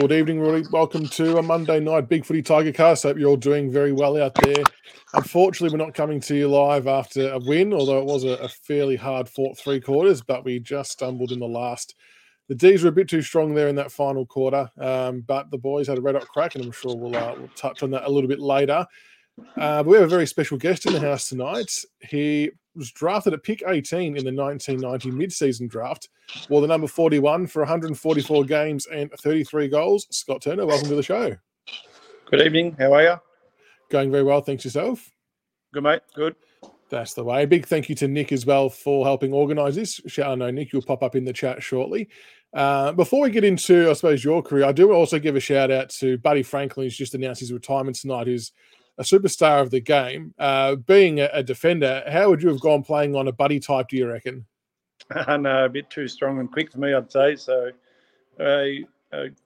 Good evening, Rory. Welcome to a Monday night BigFooty Tigercast. Hope you're all doing very well out there. Unfortunately, we're not coming to you live after a win, although it was a, a fairly hard fought three quarters, but we just stumbled in the last. The D's were a bit too strong there in that final quarter, um, but the boys had a red hot crack, and I'm sure we'll, uh, we'll touch on that a little bit later. Uh, we have a very special guest in the house tonight. He was drafted at pick 18 in the 1990 mid-season draft, wore the number 41 for 144 games and 33 goals. Scott Turner, welcome to the show. Good evening. How are you? Going very well, thanks yourself. Good, mate. Good. That's the way. Big thank you to Nick as well for helping organise this. Shout out, no, Nick, you'll pop up in the chat shortly. Uh, before we get into, I suppose, your career, I do also give a shout out to Buddy Franklin, who's just announced his retirement tonight, who's a superstar of the game. Uh, being a, a, defender, how would you have gone playing on a buddy type? Do you reckon? Uh, no, a bit too strong and quick for me, I'd say. So, a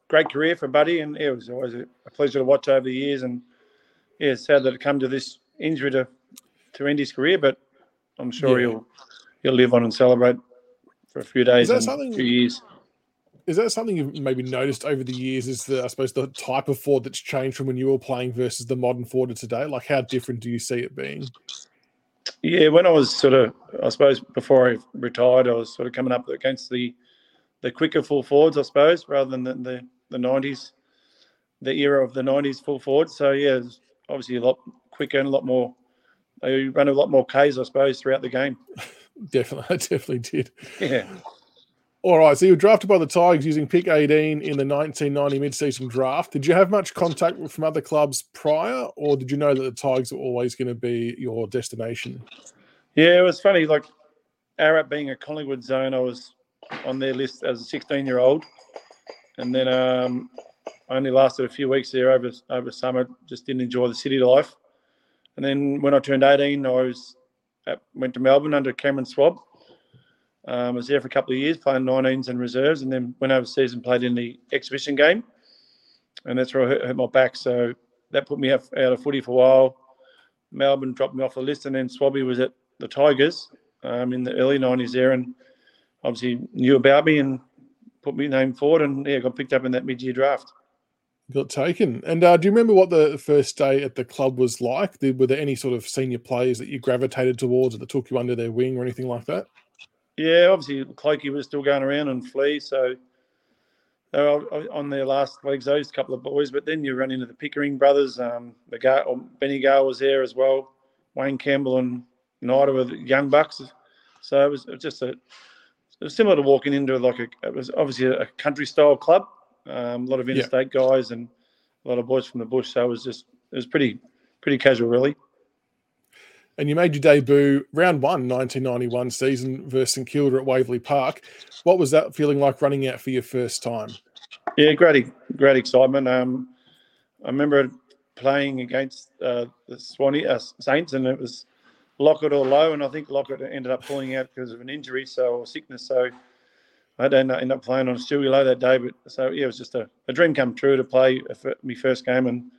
great career for Buddy, and it was always a, pleasure to watch over the years. And yeah, it's sad that it come to this injury to to end his career, but I'm sure yeah. he'll he'll live on and celebrate for a few days and a few years is that something you've maybe noticed over the years? Is the I suppose the type of forward that's changed from when you were playing versus the modern forward of today? Like, how different do you see it being? Yeah, when I was sort of, I suppose before I retired, I was sort of coming up against the the quicker full forwards, I suppose, rather than the the, the 90s, the era of the 90s full forwards. So yeah, obviously a lot quicker and a lot more. They run a lot more Ks, I suppose, throughout the game. definitely, I definitely did. Yeah. All right, so you were drafted by the Tigers using pick 18 in the 1990 mid-season draft. Did you have much contact from other clubs prior, or did you know that the Tigers were always going to be your destination? Yeah, it was funny. Like Ararat being a Collingwood zone, I was on their list as a 16-year-old, and then um, I only lasted a few weeks there over over summer. Just didn't enjoy the city life. And then when I turned 18, I was at, went to Melbourne under Cameron Schwab um, I was there for a couple of years playing 19s and reserves, and then went overseas and played in the exhibition game, and that's where I hurt, hurt my back. So that put me out, out, of footy for a while. Melbourne dropped me off the list, and then Schwabby was at the Tigers um, in the early 90s there, and obviously knew about me and put me name forward, and yeah, got picked up in that mid-year draft. Got taken. And uh, do you remember what the first day at the club was like? Were there any sort of senior players that you gravitated towards or that took you under their wing or anything like that? Yeah, obviously Clokey was still going around and Flea, so they were on their last legs, those couple of boys. But then you run into the Pickering brothers. Um, the Gar- or Benny Gale was there as well. Wayne Campbell and Nida were the young bucks. So it was, it was just a it was similar to walking into like a it was obviously a country style club. Um, a lot of interstate yeah. guys and a lot of boys from the bush. So it was just it was pretty pretty casual, really and you made your debut round one, 1991 season versus St Kilda at Waverley Park. What was that feeling like running out for your first time? Yeah, great, great excitement. Um, I remember playing against uh, the Swanee uh, Saints, and it was Lockett or Loewe, and I think Lockett ended up pulling out because of an injury, so or sickness. So I to end up playing on Stewie Loewe that day. But so yeah, it was just a, a dream come true to play my first game, and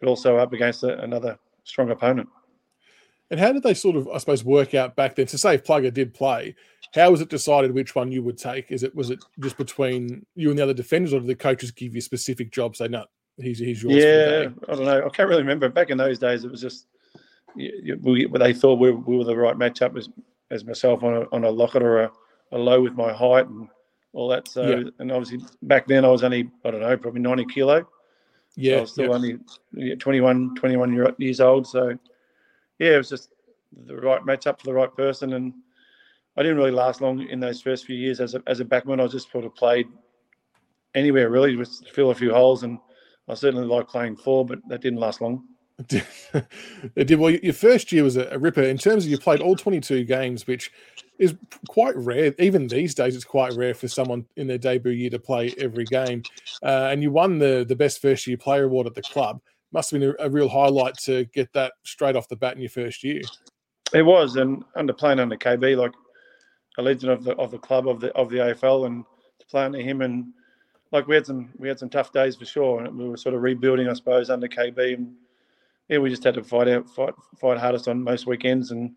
but also up against a, another strong opponent. And how did they sort of, I suppose, work out back then? To say if Plugger did play, how was it decided which one you would take? Is it was it just between you and the other defenders, or did the coaches give you specific jobs? Say, no, he's he's yours. Yeah, I don't know. I can't really remember. Back in those days, it was just you, we, they thought we, we, were the right matchup as as myself on a on a Lockett or a, a Loewe with my height and all that. So, yeah. and obviously back then I was only I don't know probably ninety kilo. Yeah, so I was still yeah. only 21, 21 years old. So yeah, it was just the right matchup for the right person. And I didn't really last long in those first few years as a, as a backman. I just sort of played anywhere really, just fill a few holes. And I certainly like playing four, but that didn't last long. it did. Well, your first year was a, ripper in terms of you played all 22 games, which is quite rare. Even these days, it's quite rare for someone in their debut year to play every game. Uh, and you won the the best first year player award at the club must have been a, a, real highlight to get that straight off the bat in your first year. It was, and under playing under KB, like a legend of the of the club of the of the AFL, and to play under him, and like we had some we had some tough days for sure, and we were sort of rebuilding, I suppose, under KB, and yeah, we just had to fight out, fight fight hardest on most weekends, and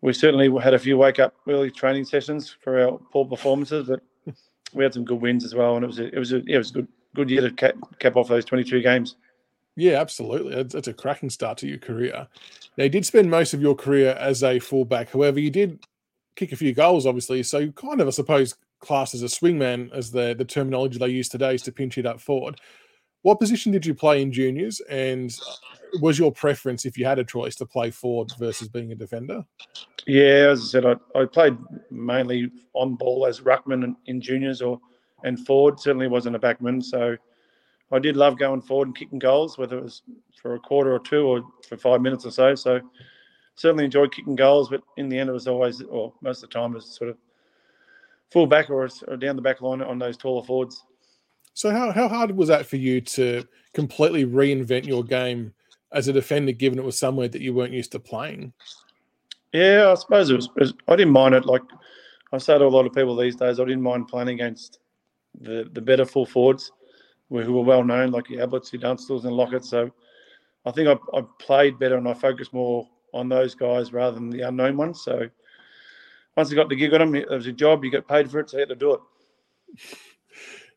we certainly had a few wake up early training sessions for our poor performances, but we had some good wins as well, and it was a, it was a, yeah, it was a good good year to cap, cap off those 22 games. Yeah, absolutely. That's a cracking start to your career. Now, you did spend most of your career as a fullback. However, you did kick a few goals, obviously. So, you kind of, I suppose, class as a swingman, as the, the terminology they use today is to pinch it up forward. What position did you play in juniors? And uh, was your preference, if you had a choice, to play forward versus being a defender? Yeah, as I said, I, I played mainly on ball as ruckman in juniors or and forward. Certainly wasn't a backman. So, I did love going forward and kicking goals, whether it was for a quarter or two or for five minutes or so. So certainly enjoyed kicking goals, but in the end, it was always, or most of the time, it was sort of full back or, or down the back line on those taller forwards. So how, how hard was that for you to completely reinvent your game as a defender, given it was somewhere that you weren't used to playing? Yeah, I suppose it was. It was I didn't mind it. Like I say to a lot of people these days, I didn't mind playing against the the better full forwards who were well known, like your Abletts, your Dunstalls, and Lockett. So I think I, I played better and I focused more on those guys rather than the unknown ones. So once I got the gig on them, it was a job. You get paid for it, so you had to do it.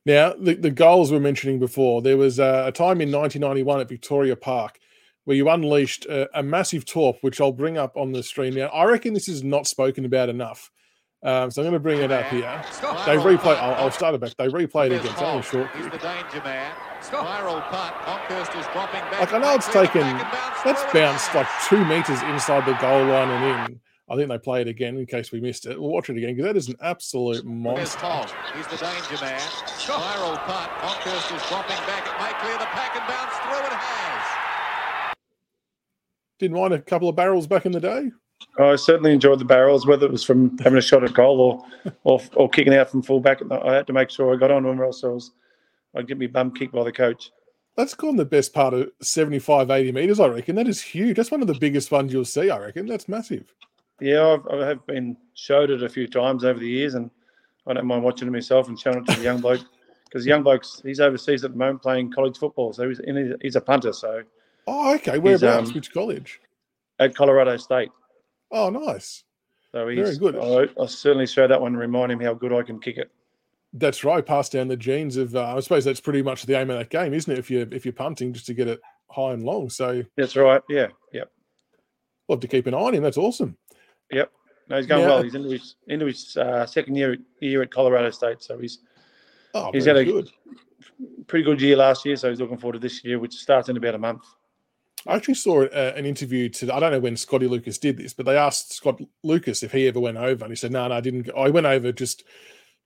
Now, the, the goals we're mentioning before, there was a, a time in 1991 at Victoria Park where you unleashed a, a, massive torp, which I'll bring up on the screen now. I reckon this is not spoken about enough. Um, so I'm going to bring it up here. They replay. I'll, I'll start it back. They replayed it again. It's only short. He's the danger man. Spiral punt. Honkhurst is dropping back. Like I know it's taken. That's bounced like two meters inside the goal line and in. I think they play it again in case we missed it. We'll watch it again because that is an absolute monster. He's the danger man. Spiral punt. Honkhurst is dropping back. It may clear the pack and bounce through. It has. Didn't mind a couple of barrels back in the day. I certainly enjoyed the barrels, whether it was from having a shot at goal or, or, or kicking out from fullback. I had to make sure I got on them, or else I was, I'd get me bum kicked by the coach. That's gone the best part of 75, 80 metres, I reckon. That is huge. That's one of the biggest ones you'll see, I reckon. That's massive. Yeah, I've, I have been showed it a few times over the years, and I don't mind watching it myself and showing it to the young bloke because the young bloke's he's overseas at the moment playing college football, so he's he's a punter. So, oh, okay, whereabouts? Um, Which college? At Colorado State. Oh, nice. So he's very good. I, I certainly show that one and remind him how good I can kick it. That's right. Pass down the genes of. Uh, I suppose that's pretty much the aim of that game, isn't it? If you if you're punting, just to get it high and long. So that's right. Yeah. Yep. Love to keep an eye on him. That's awesome. Yep. No, he's going well. He's into his into his uh, second year year at Colorado State, so he's oh, he's had a good. pretty good year last year. So he's looking forward to this year, which starts in about a month. I actually saw uh, an interview to I don't know when Scotty Lucas did this, but they asked Scott Lucas if he ever went over, and he said, "No, no, I didn't. I went over just."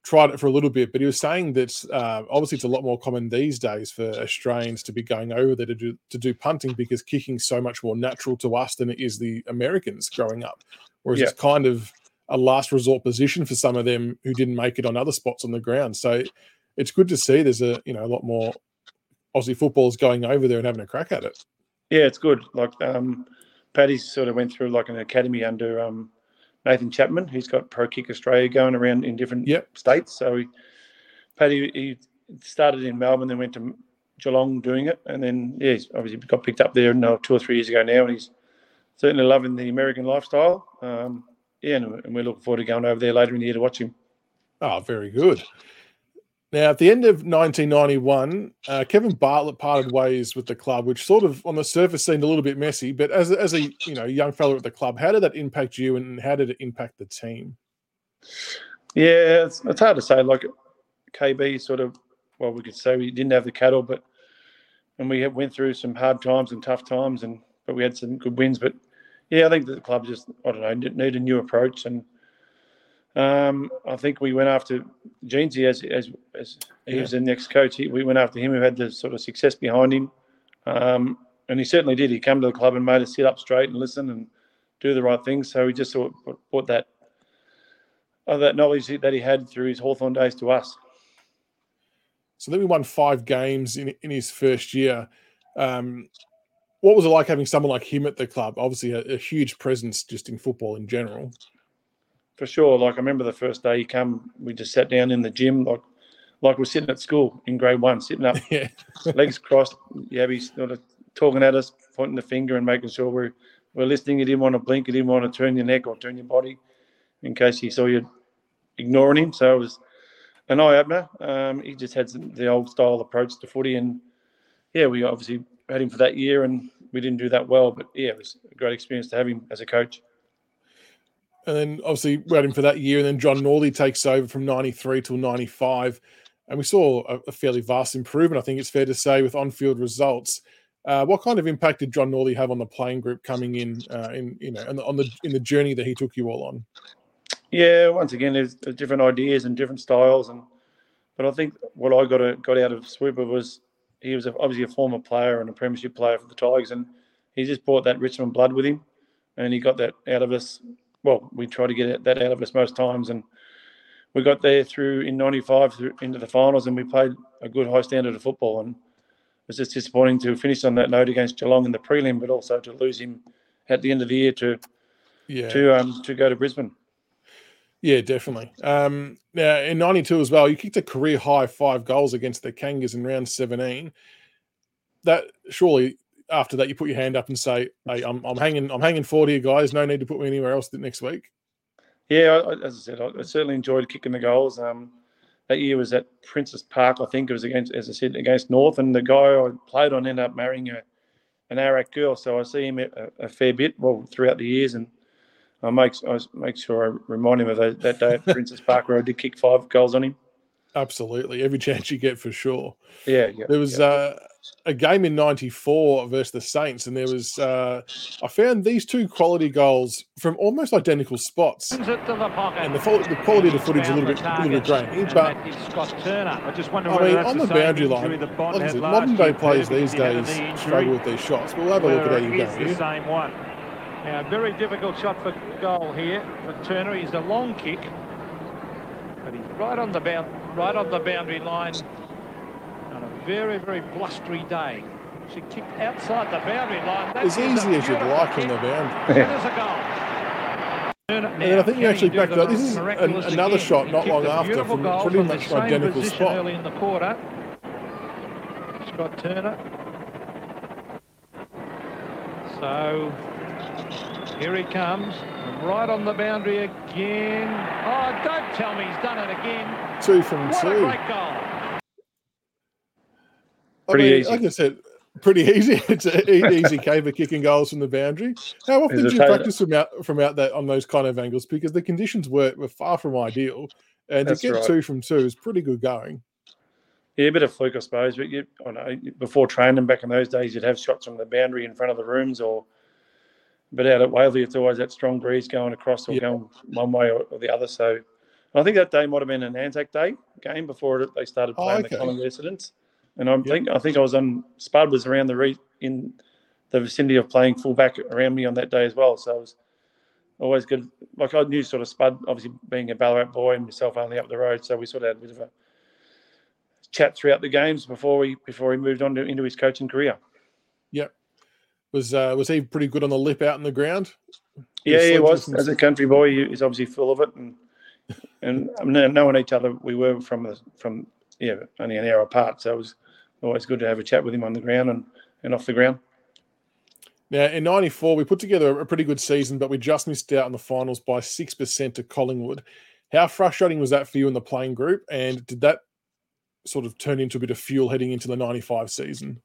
tried it for a little bit, but he was saying that uh, obviously it's a lot more common these days for Australians to be going over there to do to do punting because kicking's so much more natural to us than it is the Americans growing up. Whereas yeah. it's kind of a last resort position for some of them who didn't make it on other spots on the ground. So it's good to see there's a you know a lot more Aussie footballers going over there and having a crack at it. Yeah, it's good. Like um, Paddy sort of went through like an academy under um, Nathan Chapman. He's got Pro Kick Australia going around in different yep. states. So he, Paddy he started in Melbourne, then went to Geelong doing it, and then yeah, he's obviously got picked up there no, two or three years ago now, and he's certainly loving the American lifestyle. Um, yeah, and, and we're looking forward to going over there later in the year to watch him. Oh, very good. Now, at the end of 1991, uh, Kevin Bartlett parted ways with the club, which sort of on the surface seemed a little bit messy. But as, as a you know young fellow at the club, how did that impact you, and how did it impact the team? Yeah, it's, it's hard to say. Like KB, sort of, well, we could say we didn't have the cattle, but and we went through some hard times and tough times, and but we had some good wins. But yeah, I think the club just I don't know need a new approach and um, I think we went after Jeansy as as, as he yeah. was the next coach. He, we went after him who had the sort of success behind him, um, and he certainly did. He came to the club and made us sit up straight and listen and do the right things. So he just sort of brought that uh, that knowledge that he had through his Hawthorn days to us. So then we won five games in in his first year. Um, what was it like having someone like him at the club? Obviously, a, a huge presence just in football in general for sure. Like I remember the first day he come, we just sat down in the gym, like like we're sitting at school in grade one, sitting up, yeah. legs crossed. Yeah, he's sort of talking at us, pointing the finger and making sure we're we're listening. He didn't want to blink. He didn't want to turn your neck or turn your body in case he saw you ignoring him. So it was an eye opener. Um, he just had some, the old style approach to footy, and yeah, we obviously had him for that year, and we didn't do that well. But yeah, it was a great experience to have him as a coach. And then obviously we had him for that year, and then John Northey takes over from '93 till '95, and we saw a, a, fairly vast improvement. I think it's fair to say with on-field results. Uh, what kind of impact did John Northey have on the playing group coming in, uh, in you know, on the in the journey that he took you all on? Yeah, once again, there's, different ideas and different styles, and but I think what I got a, got out of Swooper was he was obviously a former player and a premiership player for the Tigers, and he just brought that Richmond blood with him, and he got that out of us. Well, we try to get that out of us most times, and we got there through in '95 through into the finals, and we played a good high standard of football, and it was just disappointing to finish on that note against Geelong in the prelim, but also to lose him at the end of the year to yeah. to um to go to Brisbane. Yeah, definitely. Um, now in '92 as well, you kicked a career high five goals against the Kangas in round 17. That surely after that you put your hand up and say, "Hey, I'm, I'm hanging, I'm hanging forward here, guys. No need to put me anywhere else next week." Yeah, as I said, I certainly enjoyed kicking the goals. Um, that year was at Princes Park, I think it was against, as I said, against North, and the guy I played on ended up marrying a, an Ararat girl, so I see him a, a fair bit, well, throughout the years, and I make I make sure I remind him of that, that day at Princes Park where I did kick five goals on him. Absolutely, every chance you get for sure. Yeah, yeah. There was yeah. Uh, a game in '94 versus the Saints, and there was uh, I found these two quality goals from almost identical spots, and the, the quality of the footage is a little bit a little bit grainy. But I just wonder I mean, on the boundary line, like I said, modern day players these days struggle with these shots. We'll have a look at how you go. The same one. Now, very difficult shot for goal here for Turner. He's a long kick, but he's right on the bound, right on the boundary line very, very blustery day. She kicked outside the boundary line. That's as easy as you'd like on the boundary. There's a goal. And I think you actually backed up. This is an, another shot not long after from pretty from much identical spot. Early in the quarter. Scott Turner. So here he comes, right on the boundary again. Oh, don't tell me he's done it again. Two from what two. A great goal. Pretty I mean, easy. Like I said, pretty easy. It's an easy cave of kicking goals from the boundary. How often do you practice from out from out that on those kind of angles? Because the conditions were, were far from ideal, and That's to get right. two from two is pretty good going. Yeah, a bit of fluke, I suppose. But you, I know before training back in those days, you'd have shots from the boundary in front of the rooms or but out at Waverley, it's always that strong breeze going across or going one way or, or, the other. So I think that day might have been an Anzac Day game before they started playing oh, okay. the Collingwood residents. And I think I think I was on Spud was around the re, in the vicinity of playing fullback around me on that day as well. So it was always good. Like I knew sort of Spud, obviously being a Ballarat boy and myself only up the road, so we sort of had a bit of a chat throughout the games before we before he moved on to, into his coaching career. Yep. Was uh, was he pretty good on the lip out in the ground? Yeah, he was. As a country boy, he's obviously full of it, and and knowing each other, we were from the from yeah only an hour apart, so it was always good to have a chat with him on the ground and, and off the ground. Now, in '94, we put together a pretty good season, but we just missed out on the finals by six percent to Collingwood. How frustrating was that for you in the playing group, and did that sort of turn into a bit of fuel heading into the '95 season?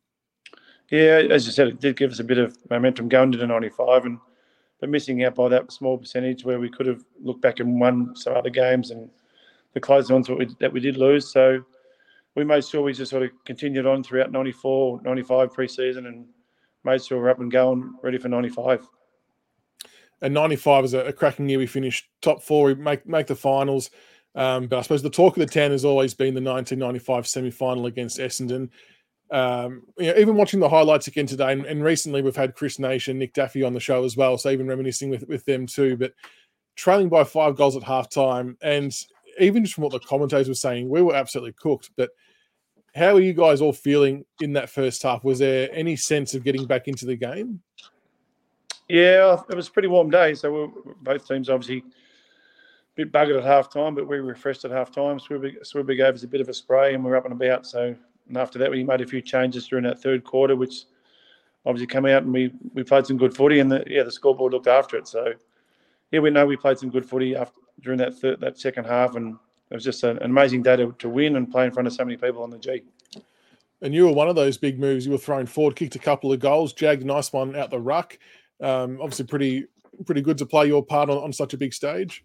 Yeah, as you said, it did give us a bit of momentum going into the 95, and but missing out by that small percentage where we could have looked back and won some other games and the close ones that we, that we did lose. So we made sure we just sort of continued on throughout 94, 95 pre-season and made sure we're up and going, ready for 95. And 95 is a, cracking year. We finished top four, we make, make the finals. Um, but I suppose the talk of the town has always been the 1995 semi final against Essendon um, you know, even watching the highlights again today, and, and, recently we've had Chris Naish, Nick Daffy on the show as well, so even reminiscing with, with them too. But trailing by five goals at halftime, and even just from what the commentators were saying, we were absolutely cooked. But how are you guys all feeling in that first half? Was there any sense of getting back into the game? Yeah, it was a pretty warm day, so we both teams obviously a bit buggered at half time, but we refreshed at half time. Swibby, gave us a bit of a spray, and we are up and about. So and after that, we made a few changes during that third quarter, which obviously came out and we, we played some good footy. And the, yeah, the scoreboard looked after it. So yeah, we know we played some good footy after during that that second half, and it was just an amazing day to, to win and play in front of so many people on the G. And you were one of those big moves. You were thrown forward, kicked a couple of goals, jagged a nice one out the ruck. Um, obviously, pretty pretty good to play your part on, on such a big stage.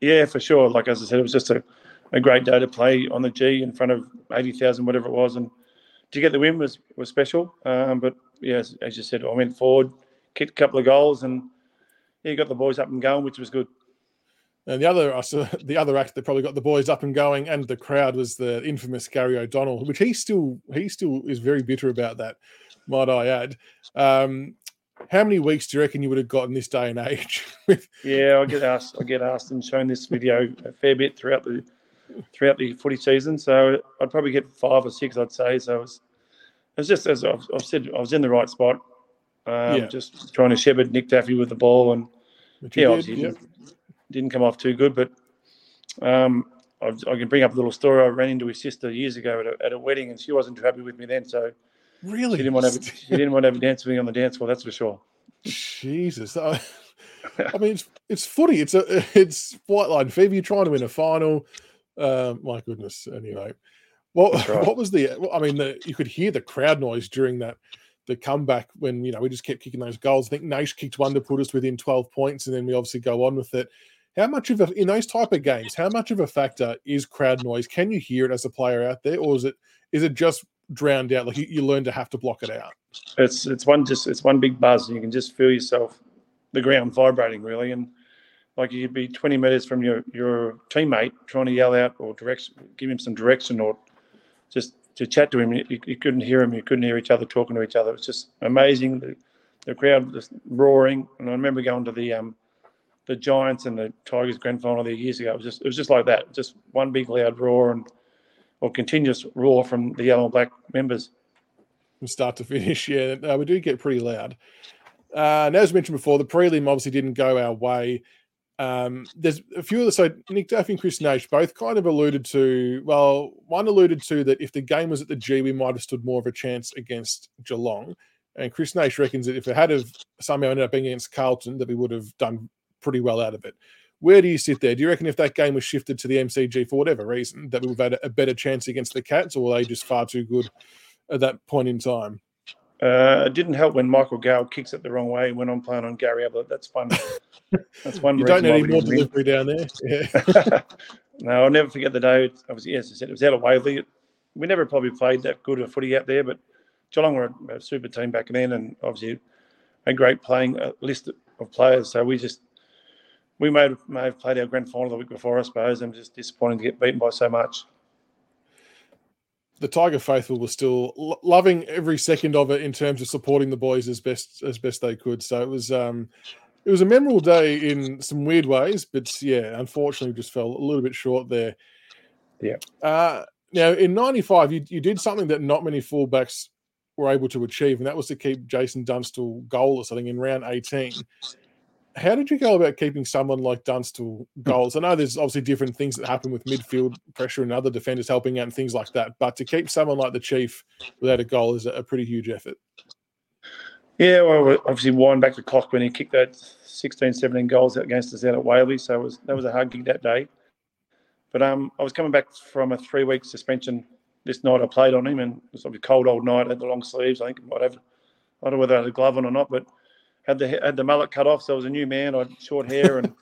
Yeah, for sure. Like as I said, it was just a, a great day to play on the G in front of eighty thousand, whatever it was, and to get the win was was special. Um, but yeah, as, as, you said, I went forward, kicked a couple of goals, and yeah, got the boys up and going, which was good. And the other the other act that probably got the boys up and going and the crowd was the infamous Gary O'Donnell, which he still he still is very bitter about that, might I add. Um, how many weeks do you reckon you would have gotten this day and age? yeah, I get asked. I get asked and shown this video a fair bit throughout the throughout the footy season. So I'd probably get five or six. I'd say. So it was, it was just as I've, I've, said, I was in the right spot. Um, yeah. Just trying to shepherd Nick Daffy with the ball, and yeah, obviously didn't, didn't, come off too good. But um, I, I, can bring up a little story. I ran into his sister years ago at a, at a wedding, and she wasn't too happy with me then. So Really? She didn't want to have, she didn't want to have a dance with me on the dance floor, that's for sure. Jesus. I, I mean, it's, it's footy. It's a it's white line fever. You're trying to win a final. Uh, my goodness. Anyway, what right. what was the? I mean, the, you could hear the crowd noise during that the comeback when you know we just kept kicking those goals. I think Naish kicked one to put us within 12 points, and then we obviously go on with it. How much of a in those type of games? How much of a factor is crowd noise? Can you hear it as a player out there, or is it is it just drowned out. Like you, you learn to have to block it out. It's it's one just it's one big buzz. and You can just feel yourself, the ground vibrating really, and like you'd be 20 meters from your your teammate trying to yell out or direction, give him some direction or just to chat to him. You, you couldn't hear him. You couldn't hear each other talking to each other. it's just amazing. The, the crowd just roaring. And I remember going to the um the Giants and the Tigers grand final there years ago. It was just it was just like that. Just one big loud roar and or continuous roar from the yellow and black members. From start to finish, yeah, uh, we do get pretty loud. Uh, and as mentioned before, the prelim obviously didn't go our way. Um, there's a few of the so Nick Daffy and Chris Naish both kind of alluded to. Well, one alluded to that if the game was at the G, we might have stood more of a chance against Geelong. And Chris Naish reckons that if it had have somehow ended up being against Carlton, that we would have done pretty well out of it. Where do you sit there? Do you reckon if that game was shifted to the MCG for whatever reason, that we've had a better chance against the Cats, or were they just far too good at that point in time? Uh, it didn't help when Michael Gale kicks it the wrong way when I'm playing on Gary Ablett. That's fun. That's one. you don't need any more delivery down there. Yeah. no, I'll never forget the day. I was yes, I said it was out of Waverley. We never probably played that good a footy out there, but Geelong were a super team back then, and obviously a great playing uh, list of players. So we just we may have, may have played our grand final the week before, I suppose. I'm just disappointed to get beaten by so much. The Tiger faithful were still lo- loving every second of it in terms of supporting the boys as best as best they could. So it was um, it was a memorable day in some weird ways, but yeah, unfortunately, we just fell a little bit short there. Yeah. Uh, now in '95, you you did something that not many fullbacks were able to achieve, and that was to keep Jason Dunstall goalless. I think in round 18 how did you go about keeping someone like Dunstall goals? I know there's obviously different things that happen with midfield pressure and other defenders helping out and things like that, but to keep someone like the Chief without a goal is a pretty huge effort. Yeah, well, obviously wind back the clock when he kicked that 16, 17 goals against us out at Waverley, so it was that was a hard gig that day. But um, I was coming back from a three-week suspension this night. I played on him, and it was a cold old night. Had the long sleeves. I think I might have, I don't know whether I had a glove on or not, but had the had the mullet cut off, so I was a new man. I had short hair, and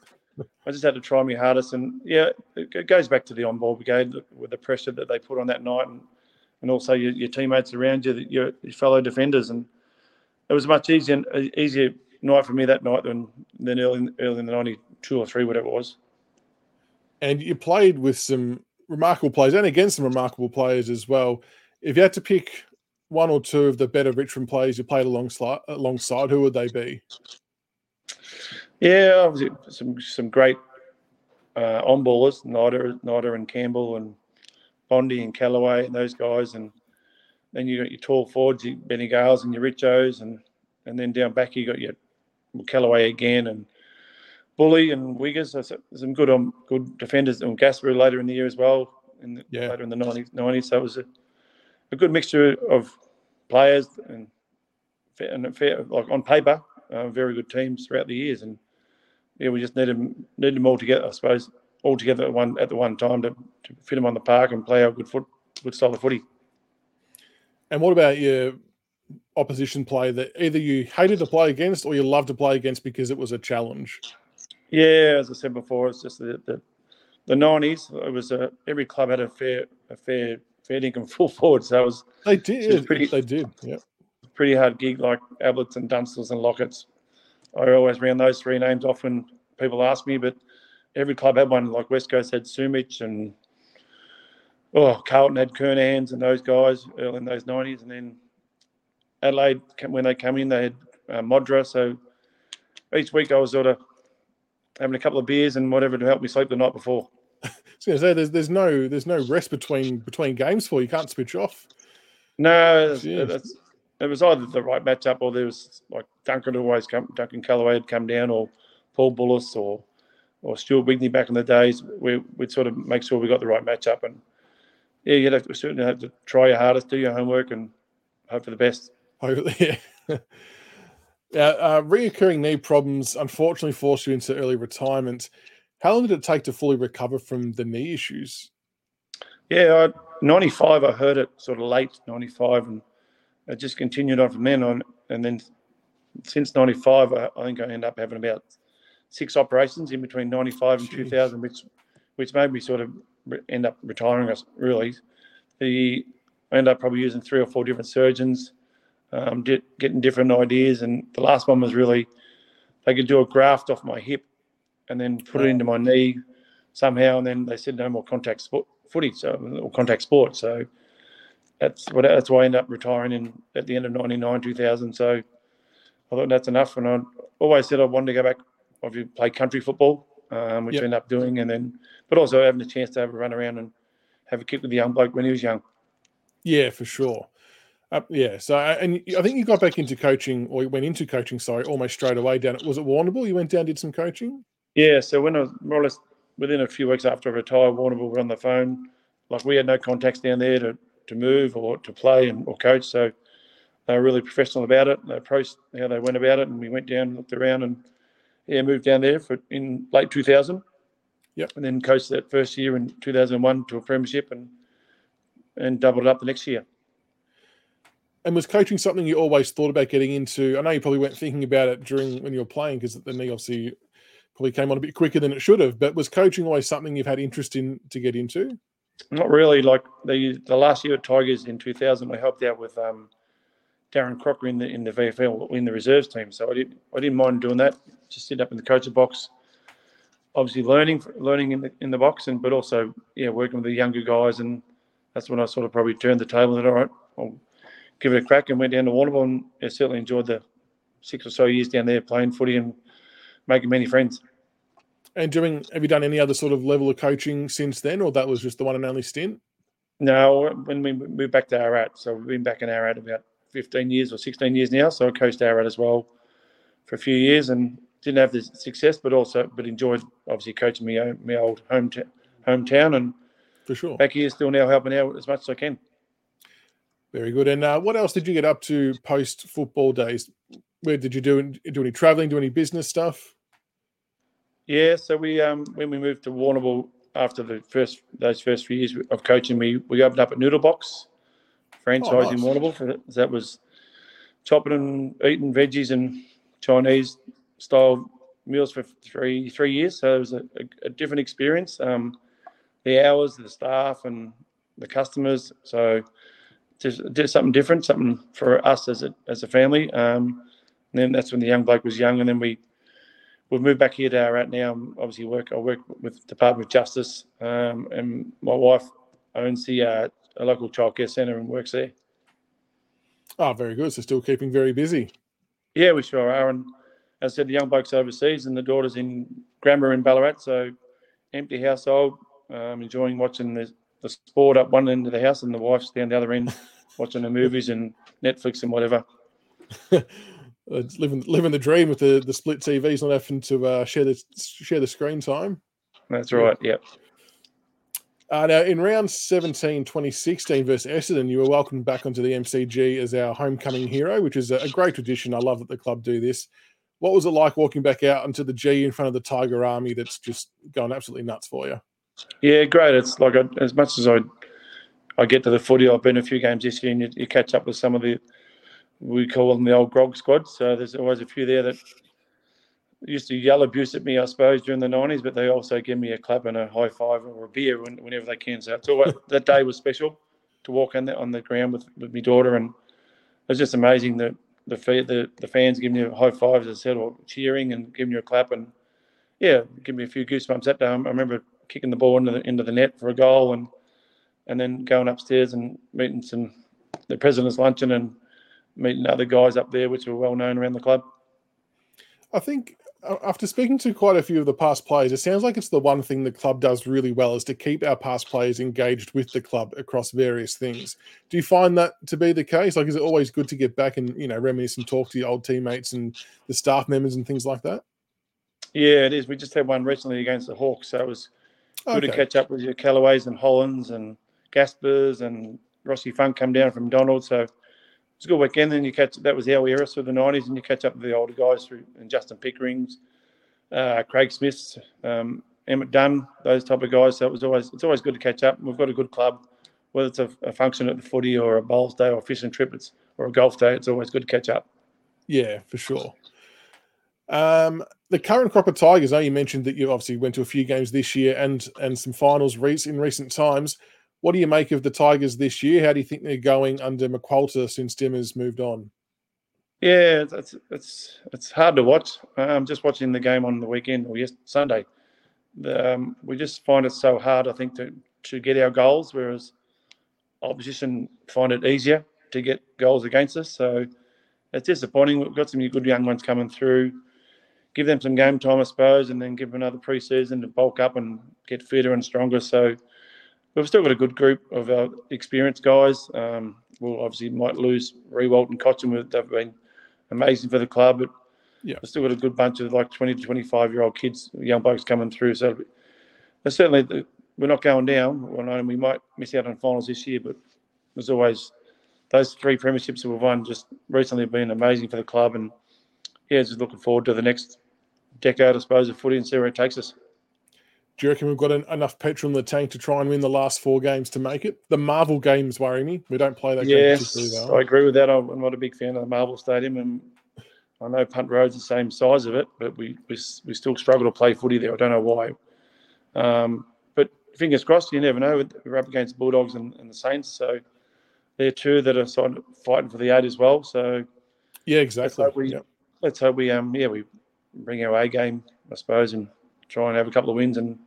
I just had to try my hardest. And yeah, it goes back to the on-ball brigade with the pressure that they put on that night, and and also your, your teammates around you, your, your fellow defenders, and it was a much easier easier night for me that night than than early early in the ninety two or three, whatever it was. And you played with some remarkable players and against some remarkable players as well. If you had to pick one or two of the better Richmond players you played alongside, alongside who would they be? Yeah, some some great uh, on ballers, Nida, Nida and Campbell and Bondi and Kellaway and those guys, and then you got your tall forwards, your Benny Gales and your Richos, and and then down back you got your Kellaway again and Bully and Wiggers. Some good um, good defenders and Gaspar later in the year as well, in the, yeah. later in the 90s, 90s. So it was a a good mixture of players and and fair, like on paper, uh, very good teams throughout the years. And yeah, we just need them need them all together, I suppose, all together at one at the one time to, to fit them on the park and play a good foot, good style of footy. And what about your opposition play that either you hated to play against or you loved to play against because it was a challenge? Yeah, as I said before, it's just the the, the nineties. It was a, every club had a fair a fair fair income full forward, so it was They did. pretty- they did. Yeah. pretty hard gig like Abletts and Dunstalls and Locketts. I always round those three names off when people ask me, but every club had one. Like West Coast had Sumich and oh, Carlton had Kernahans and those guys early in those nineties, and then Adelaide when they come in they had uh, Modra. So each week I was sort of having a couple of beers and whatever to help me sleep the night before. I was going to say there's there's no there's no rest between between games for you. You can't switch off. No, that's, that's, it was either the right matchup or there was like Duncan always come, Duncan Kellaway had come down, or Paul Bulluss or or Stuart Wigney back in the days. We, we'd sort of make sure we got the right matchup, and yeah, you'd have to certainly have to try your hardest, do your homework, and hope for the best. Hopefully, yeah. Uh, uh, reoccurring knee problems unfortunately forced you into early retirement. How long did it take to fully recover from the knee issues? Yeah, I, 95, I heard it sort of late 95, and it just continued on from then on. And then since 95, I, I think I ended up having about six operations in between 95 and Jeez. 2000, which which made me sort of re- end up retiring us really. The, I ended up probably using three or four different surgeons, um, did, getting different ideas. And the last one was really they could do a graft off my hip and then put it into my knee somehow. And then they said no more contact sport, footy, so or contact sport. So that's what that's why I ended up retiring in at the end of '99, 2000. So I thought that's enough, and I always said I wanted to go back, obviously play country football, um, which Yep. I ended up doing, and then but also having a chance to have a run around and have a kick with the young bloke when he was young. Yeah, for sure. Uh, yeah. So, uh, and I think you got back into coaching, or you went into coaching. Sorry, almost straight away. Down. Was it Warrnambool? You went down, did some coaching. Yeah, so when I was more or less within a few weeks after I retired, Warrnambool were on the phone. Like we had no contacts down there to, to move or to play and or coach, so they were really professional about it. They approached how they went about it, and we went down, looked around, and yeah, moved down there for in late 2000. Yep. And then coached that first year in 2001 to a premiership, and and doubled it up the next year. And was coaching something you always thought about getting into? I know you probably weren't thinking about it during when you were playing because the knee obviously probably came on a bit quicker than it should have. But was coaching always something you've had interest in to get into? Not really. Like the the last year at Tigers in 2000, we helped out with um, Darren Crocker in the in the VFL in the reserves team. So I didn't I didn't mind doing that. Just sit up in the coach's box, obviously learning learning in the in the box, and but also yeah working with the younger guys. And that's when I sort of probably turned the table and said, all right, I'll give it a crack and went down to Warrnambool and yeah, certainly enjoyed the six or so years down there playing footy and making many friends. And doing, have you done any other sort of level of coaching since then, or that was just the one and only stint? No, when we moved back to Ararat, so we've been back in Ararat about 15 years or 16 years now. So I coached Ararat as well for a few years and didn't have the success, but also but enjoyed obviously coaching my own, my old home hometown and For sure. back here still now helping out as much as I can. Very good. And uh, what else did you get up to post football days? Where did you do do any traveling, do any business stuff? Yeah, so we um when we moved to Warrnambool after the first those first few years of coaching, we we opened up a noodle box franchise in nice. Warrnambool. For that, that was chopping and eating veggies and Chinese style meals for three three years. So it was a, a, a different experience. Um, the hours, the staff, and the customers. So just did something different, something for us as a as a family. Um, and then that's when the young bloke was young, and then we we've moved back here to Ararat now. I'm Obviously, work I work with Department of Justice, um, and my wife owns the uh, a local childcare centre and works there. Oh, very good. So still keeping very busy. Yeah, we sure are. And as I said, the young bloke's overseas, and the daughter's in grammar in Ballarat, so empty household. Um, enjoying watching the, the sport up one end of the house, and the wife's down the other end watching the movies and Netflix and whatever. It's living living the dream with the, the split TVs, not having to uh, share the share the screen time. That's right. Yep. Uh, now, in round 17, 2016 versus Essendon, you were welcomed back onto the MCG as our homecoming hero, which is a, a great tradition. I love that the club do this. What was it like walking back out onto the G in front of the Tiger Army that's just gone absolutely nuts for you? Yeah, great. It's like I, as much as I I get to the footy, I've been a few games this year, and you, you catch up with some of the we call them the old grog squad. So there's always a few there that used to yell abuse at me, I suppose, during the nineties, but they also give me a clap and a high five or a beer when, whenever they can. So it's always, that day was special to walk on the, on the ground with, with my daughter, and it was just amazing that the the the fans giving you high fives, as I said, or cheering and giving you a clap, and yeah, give me a few goosebumps that day. I remember kicking the ball into the into the net for a goal, and and then going upstairs and meeting some the president's luncheon and meeting other guys up there, which were well known around the club. I think uh, after speaking to quite a few of the past players, it sounds like it's the one thing the club does really well is to keep our past players engaged with the club across various things. Do you find that to be the case? Like, is it always good to get back and you know reminisce and talk to your old teammates and the staff members and things like that? Yeah, it is. We just had one recently against the Hawks, so it was good okay. to catch up with your Kellaways and Hollands and Gaspars and Rossi Funk come down from Donald. So it's a good weekend. Then you catch that was our era through the nineties, and you catch up with the older guys through and Justin Pickering's, uh, Craig Smith's, um, Emmett Dunne, those type of guys. So it was always it's always good to catch up. We've got a good club, whether it's a, a function at the footy or a bowls day or fishing trip, it's or a golf day. It's always good to catch up. Yeah, for sure. Um, the current crop of Tigers. I know you mentioned that you obviously went to a few games this year and and some finals in recent times. What do you make of the Tigers this year? How do you think they're going under McQualter since Dimma's moved on? Yeah, it's it's it's hard to watch. I'm um, just watching the game on the weekend or yes Sunday. The, um, we just find it so hard, I think, to to get our goals, whereas opposition find it easier to get goals against us. So it's disappointing. We've got some good young ones coming through. Give them some game time, I suppose, and then give them another pre-season to bulk up and get fitter and stronger. So we've still got a good group of our experienced guys. Um, we'll obviously might lose Riewoldt and Cotchin. They've been amazing for the club, but yeah, we've still got a good bunch of like 20 to 25 year old kids, young blokes coming through. So certainly the, we're not going down. Well, we might miss out on finals this year, but there's always those three premierships that we've won just recently have been amazing for the club. And yeah, just looking forward to the next decade, I suppose, of footy and see where it takes us. Do you reckon we've got an, enough petrol in the tank to try and win the last four games to make it? The Marvel games worry me. We don't play that yes, game well. I agree with that. I'm not a big fan of the Marvel Stadium, and I know Punt Road's the same size of it, but we we, we still struggle to play footy there. I don't know why. Um, but fingers crossed, you never know. We're up against Bulldogs and, and the Saints, so they're two that are sort of fighting for the eight as well. So yeah, exactly. Let's hope we, yep. let's hope we um yeah we bring our A game, I suppose, and try and have a couple of wins and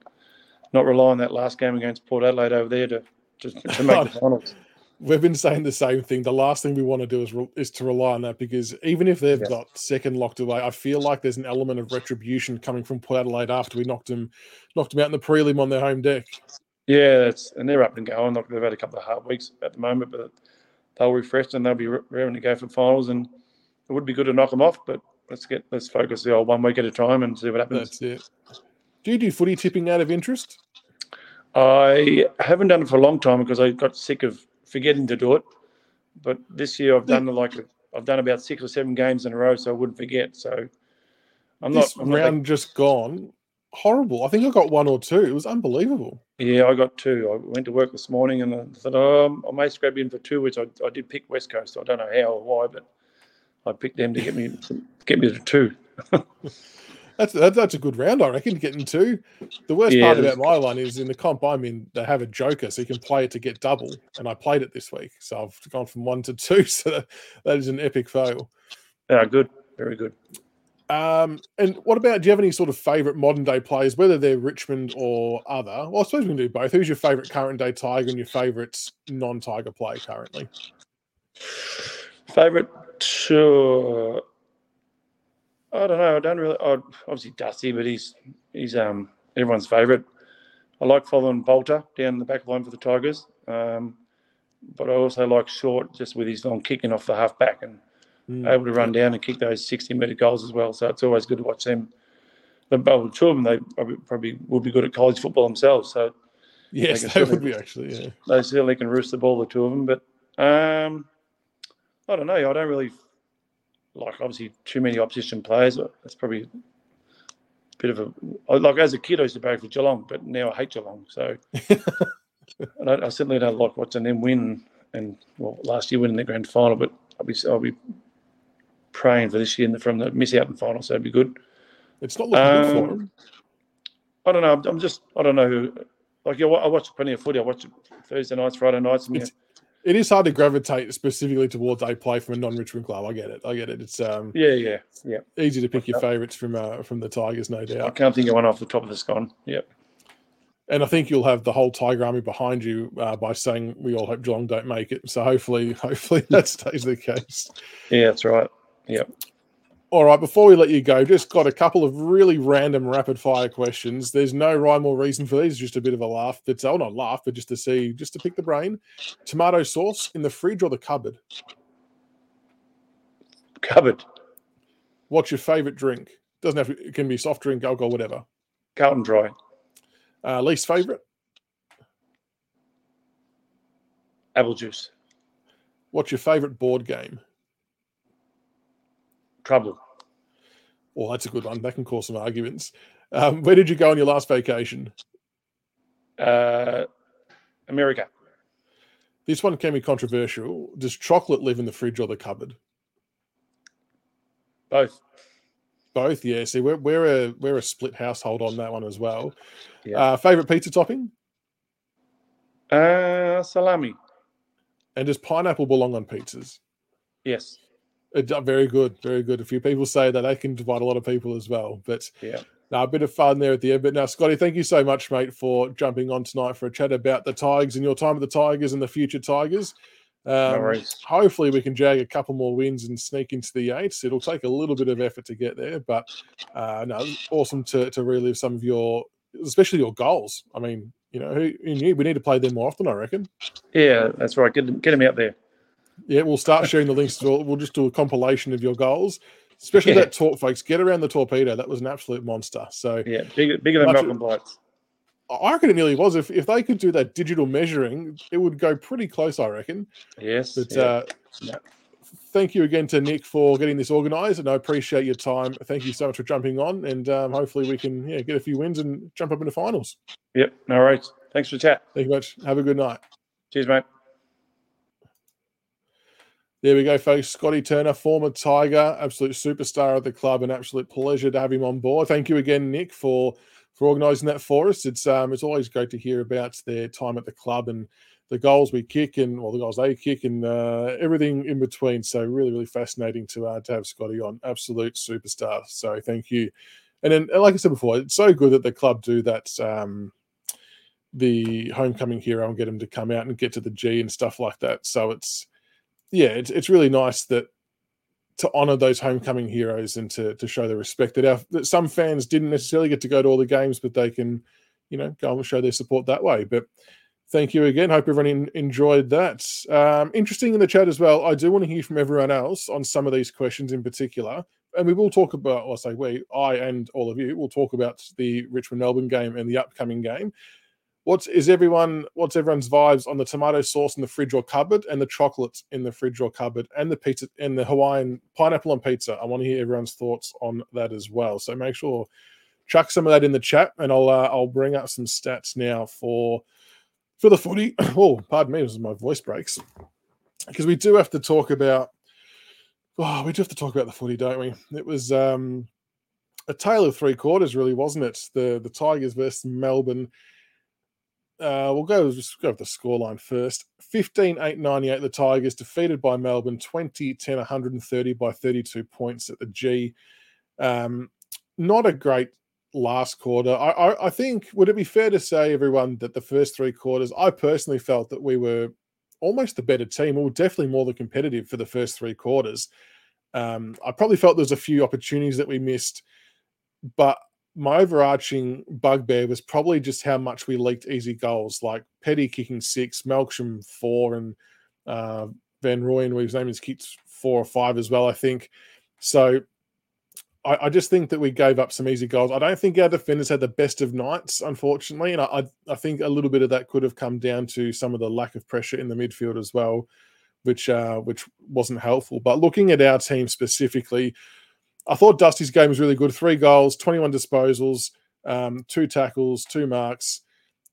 not rely on that last game against Port Adelaide over there to to, to make the finals. We've been saying the same thing. The last thing we want to do is re- is to rely on that because even if they've yeah. got second locked away, I feel like there's an element of retribution coming from Port Adelaide after we knocked them knocked them out in the prelim on their home deck. Yeah, it's, and they're up and going. Like they've had a couple of hard weeks at the moment, but they'll refresh and they'll be ready to go for finals. And it would be good to knock them off, but let's get let's focus the old one week at a time and see what happens. That's it. Do you do footy tipping out of interest? I haven't done it for a long time because I got sick of forgetting to do it. But this year I've done like I've done about six or seven games in a row, so I wouldn't forget. So I'm this not. I'm round not just gone. Horrible. I think I got one or two. It was unbelievable. Yeah, I got two. I went to work this morning and I thought, um, oh, I may scrap in for two, which I, I did pick West Coast. I don't know how or why, but I picked them to get me get me to two. That's, that's that's a good round, I reckon. Getting two. The worst yeah, part about my one is in the comp I'm in, they have a joker, so you can play it to get double. And I played it this week, so I've gone from one to two. So that, that is an epic fail. Yeah, good, very good. Um, and what about? Do you have any sort of favourite modern day players, whether they're Richmond or other? Well, I suppose we can do both. Who's your favourite current day Tiger and your favourite non Tiger play currently? Favourite, sure. I don't know. I don't really. Obviously Dusty, but he's he's um everyone's favourite. I like following Balta down the back line for the Tigers, um, but I also like Short just with his long kicking off the half back and mm. able to run down and kick those sixty metre goals as well. So it's always good to watch them. The well, two of them they probably, probably would be good at college football themselves. So yes, they, they would be actually. Yeah, they certainly can roost the ball, the two of them. But um, I don't know. I don't really like obviously too many opposition players. That's probably a bit of a like as a kid I used to play for Geelong, but now I hate Geelong. So I, I, certainly don't like watching them win. And well, last year winning the grand final, but I'll be I'll be praying for this year from the miss out in final, so it'd be good. It's not looking um, good for them. I don't know. I'm just I don't know who. Like yeah, I watch plenty of footy. I watch Thursday nights, Friday nights, and yeah, it is hard to gravitate specifically towards a play from a non-Richmond club. I get it. I get it. It's um yeah, yeah, yeah. Easy to pick your favourites from uh, from the Tigers, no doubt. I can't think of one off the top of the scone. Yep. And I think you'll have the whole Tiger army behind you uh, by saying we all hope Geelong don't make it. So hopefully, hopefully that stays the case. Yeah, that's right. Yep. All right, before we let you go, just got a couple of really random rapid fire questions. There's no rhyme or reason for these, just a bit of a laugh. That's oh not laugh, but just to see, just to pick the brain. Tomato sauce in the fridge or the cupboard? Cupboard. What's your favorite drink? Doesn't have to, it can be soft drink, alcohol, whatever. Carlton Dry. Uh, least favorite? Apple juice. What's your favorite board game? Trouble. Well, that's a good one. That can cause some arguments. Um, where did you go on your last vacation? Uh, America. This one can be controversial. Does chocolate live in the fridge or the cupboard? Both. Both, yeah. See, we're we're a we're a split household on that one as well. Yeah. Uh, favorite pizza topping? Uh, salami. And does pineapple belong on pizzas? Yes. Uh, very good, very good. A few people say that they can divide a lot of people as well. But yeah, now a bit of fun there at the end. But now, Scotty, thank you so much, mate, for jumping on tonight for a chat about the Tigers and your time at the Tigers and the future Tigers. Um, no hopefully, we can jag a couple more wins and sneak into the eights. It'll take a little bit of effort to get there, but uh, no, awesome to to relive some of your, especially your goals. I mean, you know, who, who knew we need to play them more often? I reckon. Yeah, that's right. Get get them out there. Yeah, we'll start sharing the links. To, we'll just do a compilation of your goals, especially yeah. that talk, folks. Get around the torpedo. That was an absolute monster. So yeah, bigger, bigger than Malcolm Blights. I reckon it nearly was. If if they could do that digital measuring, it would go pretty close. I reckon. Yes. But yeah. Uh, yeah. thank you again to Nick for getting this organised, and I appreciate your time. Thank you so much for jumping on, and um, hopefully we can yeah get a few wins and jump up into finals. Yep. All right. Thanks for the chat. Thank you much. Have a good night. Cheers, mate. There we go, folks. Scotty Turner, former Tiger, absolute superstar of the club, an absolute pleasure to have him on board. Thank you again, Nick, for for organising that for us. It's um it's always great to hear about their time at the club and the goals we kick and well the goals they kick and uh, everything in between. So really, really fascinating to uh, to have Scotty on. Absolute superstar. So thank you. And then, like I said before, it's so good that the club do that. Um, the homecoming hero and get him to come out and get to the G and stuff like that. So it's yeah, it's it's really nice that to honor those homecoming heroes and to to show the respect that our that some fans didn't necessarily get to go to all the games, but they can, you know, go and show their support that way. But thank you again. Hope everyone in, enjoyed that. Um, interesting in the chat as well. I do want to hear from everyone else on some of these questions in particular, and we will talk about. Or say we, I, and all of you will talk about the Richmond Melbourne game and the upcoming game. What's is everyone? What's everyone's vibes on the tomato sauce in the fridge or cupboard, and the chocolate in the fridge or cupboard, and the pizza and the Hawaiian pineapple on pizza? I want to hear everyone's thoughts on that as well. So make sure chuck some of that in the chat, and I'll uh, I'll bring up some stats now for for the footy. oh, pardon me, my voice breaks because we do have to talk about. Oh, we do have to talk about the footy, don't we? It was um, a tale of three quarters, really, wasn't it? The the Tigers versus Melbourne uh, we'll go just go with the scoreline first. 15 8 98, the Tigers defeated by Melbourne, 20 10 130 by 32 points at the G. Um, not a great last quarter. I, I, I, think, would it be fair to say, everyone, that the first three quarters, I personally felt that we were almost the better team. We were definitely more than competitive for the first three quarters. Um, I probably felt there was a few opportunities that we missed, but my overarching bugbear was probably just how much we leaked easy goals, like Petty kicking six, Melksham four, and uh, Van Rooyen, whose name is kicked four or five as well, I think. So I, I, just think that we gave up some easy goals. I don't think our defenders had the best of nights, unfortunately, and I, I think a little bit of that could have come down to some of the lack of pressure in the midfield as well. which uh, which wasn't helpful. But looking at our team specifically, I thought Dusty's game was really good. Three goals, 21 disposals, um, two tackles, two marks.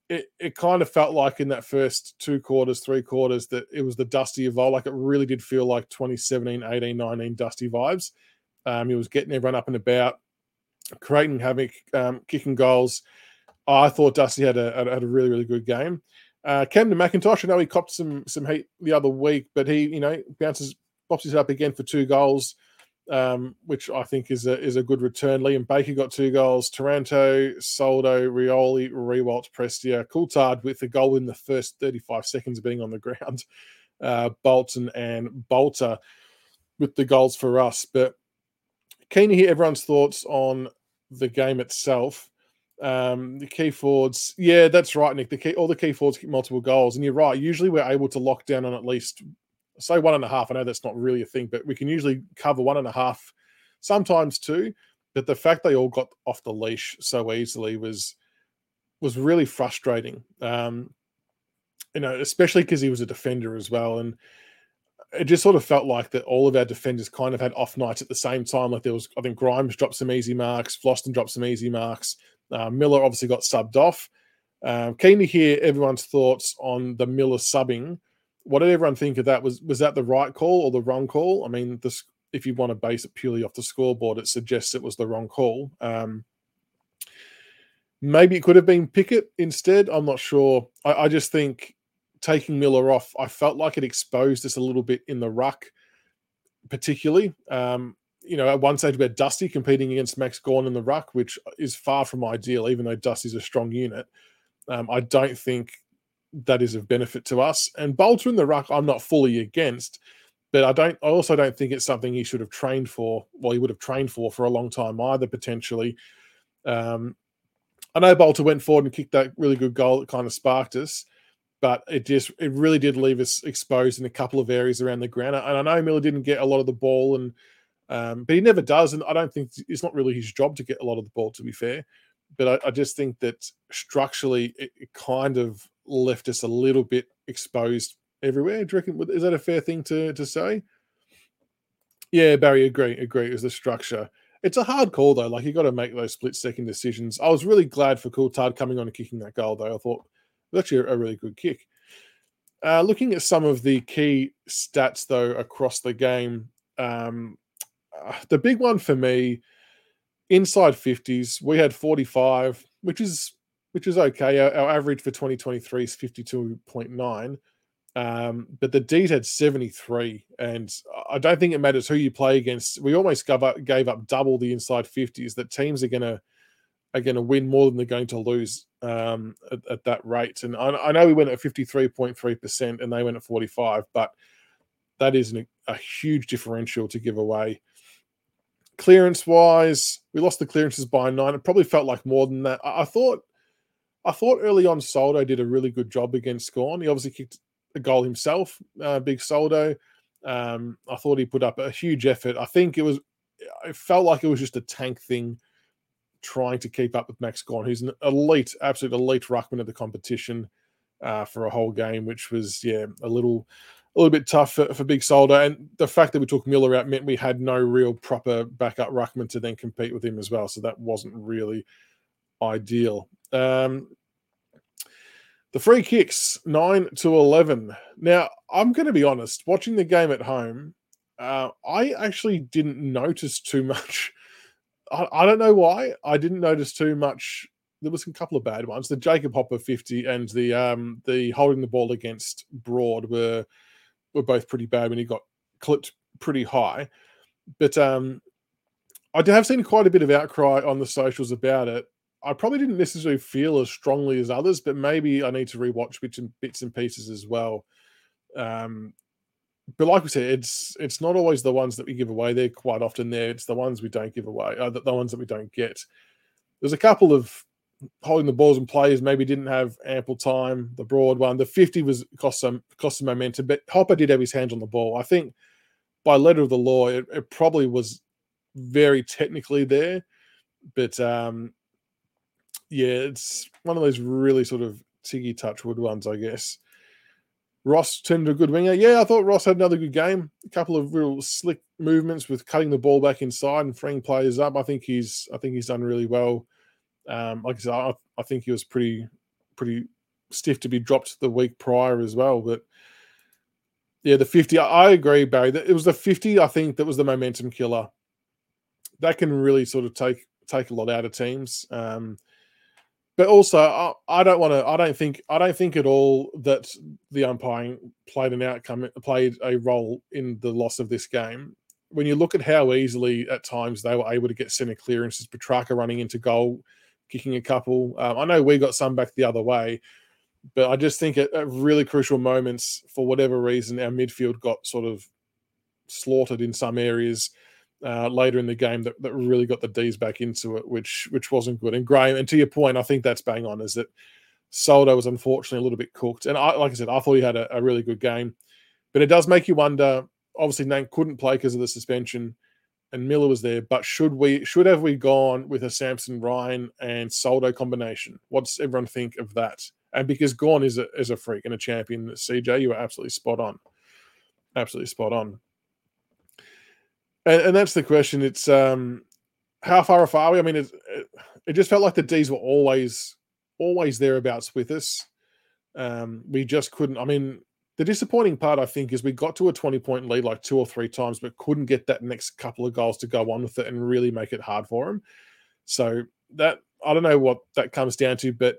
It, it kind of felt like in that first two quarters, three quarters, that it was the Dusty of old. Like it really did feel like 2017, 18, 19 Dusty vibes. Um, he was getting everyone up and about, creating havoc, um, kicking goals. I thought Dusty had a, had a really, really good game. Uh, Kamdyn McIntosh, I know he copped some some heat the other week, but he, you know, bounces, pops his up again for two goals, um, which I think is a is a good return. Liam Baker got two goals. Taranto, Soldo, Rioli, Riewoldt, Prestia, Coulthard with the goal in the first 35 seconds being on the ground. Uh, Bolton and Balta with the goals for us. But keen to hear everyone's thoughts on the game itself. Um, the key forwards, yeah, that's right, Nick. The key, all the key forwards get multiple goals, and you're right. Usually, we're able to lock down on at least say one and a half. I know that's not really a thing, but we can usually cover one and a half, sometimes two. But the fact they all got off the leash so easily was was really frustrating. Um, you know, especially because he was a defender as well, and it just sort of felt like that all of our defenders kind of had off nights at the same time. Like there was, I think Grimes dropped some easy marks, Vlastuin dropped some easy marks. Uh, Miller obviously got subbed off. Um, keen to hear everyone's thoughts on the Miller subbing. What did everyone think of that? Was was that the right call or the wrong call? I mean, this if you want to base it purely off the scoreboard, it suggests it was the wrong call. Um, maybe it could have been Pickett instead. I'm not sure. I, I just think taking Miller off, I felt like it exposed us a little bit in the ruck, particularly. Um, you know, at one stage we had Dusty competing against Max Gawn in the ruck, which is far from ideal, even though Dusty's a strong unit. Um, I don't think that is of benefit to us. And Balta in the ruck, I'm not fully against, but I don't. I also don't think it's something he should have trained for. Well, he would have trained for for a long time either, potentially. Um, I know Balta went forward and kicked that really good goal that kind of sparked us, but it just it really did leave us exposed in a couple of areas around the ground. And I know Miller didn't get a lot of the ball and um, but he never does, and I don't think it's not really his job to get a lot of the ball. To be fair, but I, I just think that structurally it, it, kind of left us a little bit exposed everywhere. Do you reckon, is that a fair thing to to say? Yeah, Barry, agree, agree. It was the structure. It's a hard call though. Like you got to make those split second decisions. I was really glad for Coulthard coming on and kicking that goal though. I thought it was actually a, really good kick. Uh, looking at some of the key stats though across the game, um, uh, the big one for me, inside 50s, we had 45, which is which is okay. Our, our average for 2023 is 52.9. Um, but the D's had 73, and I don't think it matters who you play against. We almost gave up, gave up double the inside 50s. That teams are gonna are gonna win more than they're going to lose um, at, at, that rate. And I, I know we went at 53.3 percent, and they went at 45, but that is an, a huge differential to give away. Clearance wise, we lost the clearances by nine. It probably felt like more than that. I, I thought, I thought early on Soldo did a really good job against Gawn. He obviously kicked a goal himself, uh, big Soldo. Um, I thought he put up a huge effort. I think it was, it felt like it was just a tank thing, trying to keep up with Max Gawn, who's an elite, absolute elite ruckman of the competition uh, for a whole game, which was yeah a little a little bit tough for, for Big Soldo. And the fact that we took Miller out meant we had no real proper backup ruckman to then compete with him as well. So that wasn't really ideal. Um, the free kicks, 9 to 11. Now, I'm going to be honest, watching the game at home, uh, I actually didn't notice too much. I, I, don't know why. I didn't notice too much. There was a couple of bad ones. The Jacob Hopper 50 and the um, the holding the ball against Broad were were both pretty bad when he got clipped pretty high. But um, I have seen quite a bit of outcry on the socials about it. I probably didn't necessarily feel as strongly as others, but maybe I need to rewatch bits and bits and pieces as well. Um, but like we said, it's it's not always the ones that we give away. They're quite often there. It's the ones we don't give away, uh, the, the ones that we don't get. There's a couple of holding the balls and players maybe didn't have ample time. The broad one, the 50 was cost some cost some momentum, but Hopper did have his hands on the ball. I think by letter of the law, it, it probably was very technically there, but um, yeah, it's one of those really sort of tiggy touchwood ones, I guess. Ross turned a good winger. Yeah, I thought Ross had another good game. A couple of real slick movements with cutting the ball back inside and freeing players up. I think he's I think he's done really well. Um, like I said, I, I think he was pretty pretty stiff to be dropped the week prior as well. But yeah, the 50, I agree, Barry. It was the 50, I think, that was the momentum killer. That can really sort of take take a lot out of teams. Um, but also, I, I don't want to. I don't think. I don't think at all that the umpiring played an outcome, played a role in the loss of this game. When you look at how easily at times they were able to get center clearances, Petrarca running into goal, kicking a couple. Um, I know we got some back the other way, but I just think at, at, really crucial moments, for whatever reason, our midfield got sort of slaughtered in some areas uh, later in the game that, that really got the D's back into it, which which wasn't good. And Graham, and to your point, I think that's bang on. Is that Soldo was unfortunately a little bit cooked, and I, like I said, I thought he had a, a really good game, but it does make you wonder. Obviously, Nank couldn't play because of the suspension and Miller was there. But should we should have we gone with a Samson Ryan and Soldo combination? What's everyone think of that? And because Gawn is a is a freak and a champion, CJ, you were absolutely spot on, absolutely spot on. And, and that's the question. It's um, how far off are we? I mean, it, it, just felt like the D's were always always thereabouts with us. Um, we just couldn't. I mean, the disappointing part, I think, is we got to a 20 point lead like two or three times, but couldn't get that next couple of goals to go on with it and really make it hard for them. So that I don't know what that comes down to, but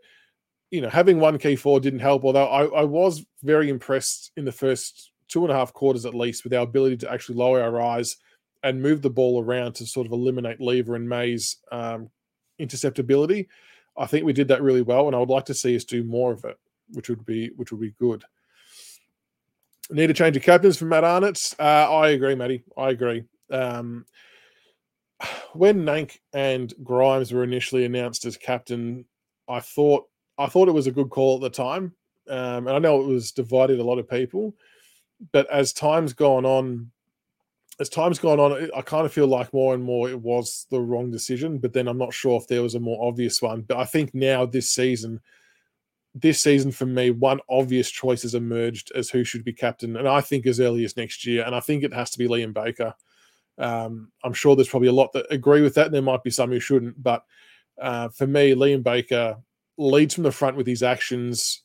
you know, having one key four didn't help. Although I, I was very impressed in the first two and a half quarters at least with our ability to actually lower our eyes and move the ball around to sort of eliminate Lever and May's um, interceptability. I think we did that really well, and I would like to see us do more of it, which would be which would be good. Need a change of captains for Matt Arnott. Uh, I agree, Matty. I agree. Um, when Nank and Grimes were initially announced as captain, I thought I thought it was a good call at the time, um, and I know it was divided a lot of people. But as time's gone on, as time's gone on, I kind of feel like more and more it was the wrong decision. But then I'm not sure if there was a more obvious one. But I think now this season, this season for me, one obvious choice has emerged as who should be captain, and I think as early as next year. And I think it has to be Liam Baker. Um, I'm sure there's probably a lot that agree with that, and there might be some who shouldn't. But uh, for me, Liam Baker leads from the front with his actions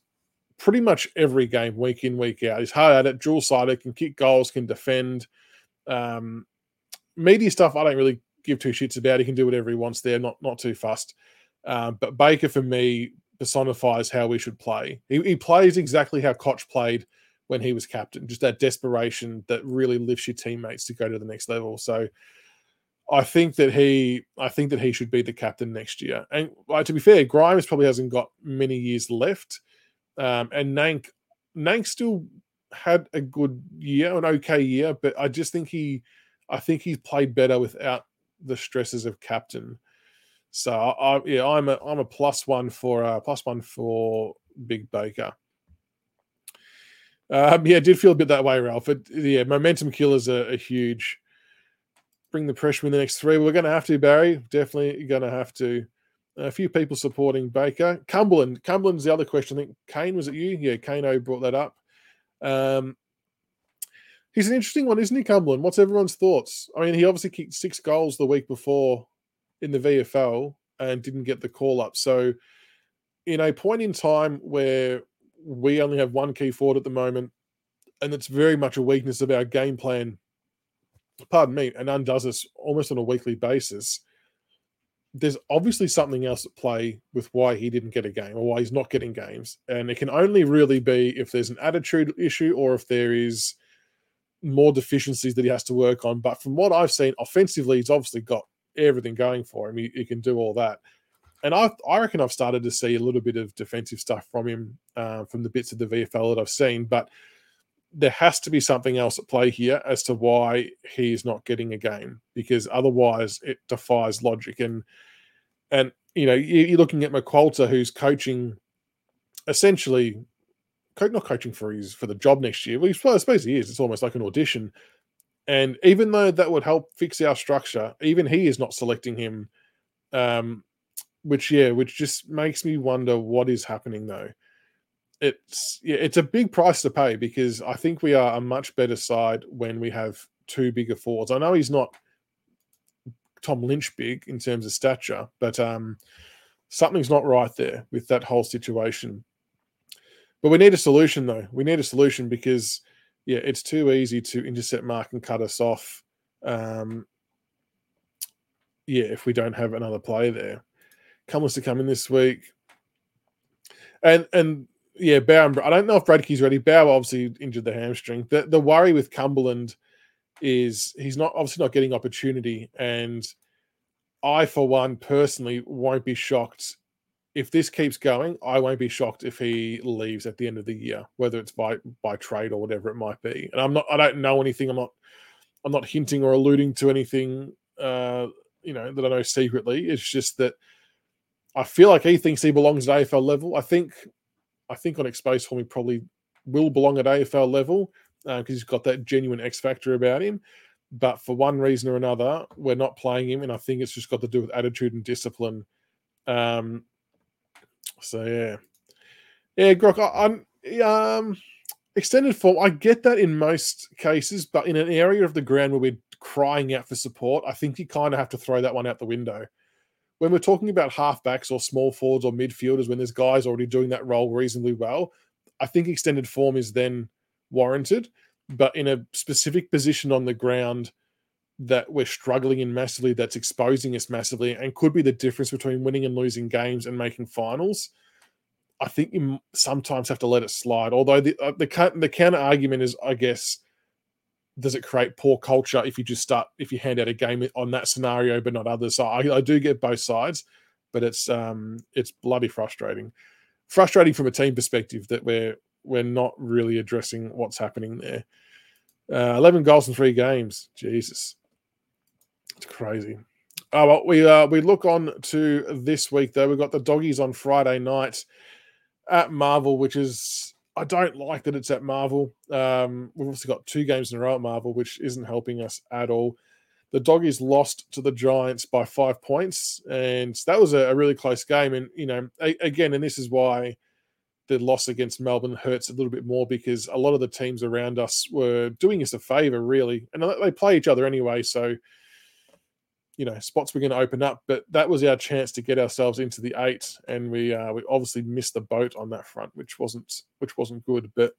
pretty much every game, week in, week out. He's hard at it, dual sided, can kick goals, can defend. Um, media stuff, I don't really give two shits about. He can do whatever he wants there, not not too fussed. Um, but Baker, for me, personifies how we should play. He, he plays exactly how Cotch played when he was captain, just that desperation that really lifts your teammates to go to the next level. So I think that he, I think that he should be the captain next year. And like, to be fair, Grimes probably hasn't got many years left, um, and Nank, Nank still had a good year, an okay year, but I just think he, I think he's played better without the stresses of captain. So I, yeah, I'm a I'm a plus one for uh, plus one for Big Baker. Um, yeah, did feel a bit that way, Ralph. But yeah, momentum killers are, are huge. Bring the pressure in the next three. We're going to have to, Barry. Definitely going to have to. A few people supporting Baker. Cumberland. Cumberland's the other question. I think Kane was it you? Yeah, Kano brought that up. Um, he's an interesting one, isn't he, Cumberland? What's everyone's thoughts? I mean, he obviously kicked six goals the week before in the VFL and didn't get the call up. So, in a point in time where we only have one key forward at the moment, and it's very much a weakness of our game plan, pardon me, and undoes us almost on a weekly basis. There's obviously something else at play with why he didn't get a game or why he's not getting games. And it can only really be if there's an attitude issue or if there is more deficiencies that he has to work on. But from what I've seen, offensively, he's obviously got everything going for him. He, he, can do all that. And I, I reckon I've started to see a little bit of defensive stuff from him uh, from the bits of the VFL that I've seen. But there has to be something else at play here as to why he's not getting a game because otherwise it defies logic. And, and you know, you're looking at McQualter who's coaching essentially not coaching for his for the job next year. Well, I suppose he is. It's almost like an audition. And even though that would help fix our structure, even he is not selecting him. Um, which yeah, which just makes me wonder what is happening though. It's yeah, it's a big price to pay because I think we are a much better side when we have two bigger forwards. I know he's not Tom Lynch big in terms of stature, but um, something's not right there with that whole situation. But we need a solution, though. We need a solution because, yeah, it's too easy to intercept mark and cut us off. Um, yeah, if we don't have another player there, Cummins to come in this week, and and yeah, Bauer. I don't know if Bradtke's ready. Bauer obviously injured the hamstring. The the worry with Cumberland is he's not obviously not getting opportunity, and I for one personally won't be shocked if this keeps going, I won't be shocked if he leaves at the end of the year, whether it's by by trade or whatever it might be. And I'm not, I don't know anything. I'm not, I'm not hinting or alluding to anything, uh, you know, that I know secretly. It's just that I feel like he thinks he belongs at AFL level. I think, I think on exposed form he probably will belong at AFL level because uh, he's got that genuine X factor about him. But for one reason or another, we're not playing him, and I think it's just got to do with attitude and discipline. Um, so yeah, yeah, Grok. I, am um extended form. I get that in most cases, but in an area of the ground where we're crying out for support, I think you kind of have to throw that one out the window. When we're talking about halfbacks or small forwards or midfielders, when there's guys already doing that role reasonably well, I think extended form is then warranted. But in a specific position on the ground that we're struggling in massively, that's exposing us massively, and could be the difference between winning and losing games and making finals. I think you sometimes have to let it slide. Although the uh, the, the counter argument is, I guess, does it create poor culture if you just start if you hand out a game on that scenario but not others? So I, I do get both sides, but it's um it's bloody frustrating. Frustrating from a team perspective that we're we're not really addressing what's happening there. Uh, Eleven goals in three games, Jesus. It's crazy. Oh well, we uh, we look on to this week though. We've got the doggies on Friday night at Marvel, which is I don't like that it's at Marvel. Um, we've also got two games in a row at Marvel, which isn't helping us at all. The doggies lost to the Giants by five points, and that was a, a really close game. And you know, a, again, and this is why the loss against Melbourne hurts a little bit more because a lot of the teams around us were doing us a favor, really, and they play each other anyway. So you know spots were going to open up, but that was our chance to get ourselves into the eight, and we uh, we obviously missed the boat on that front, which wasn't which wasn't good. But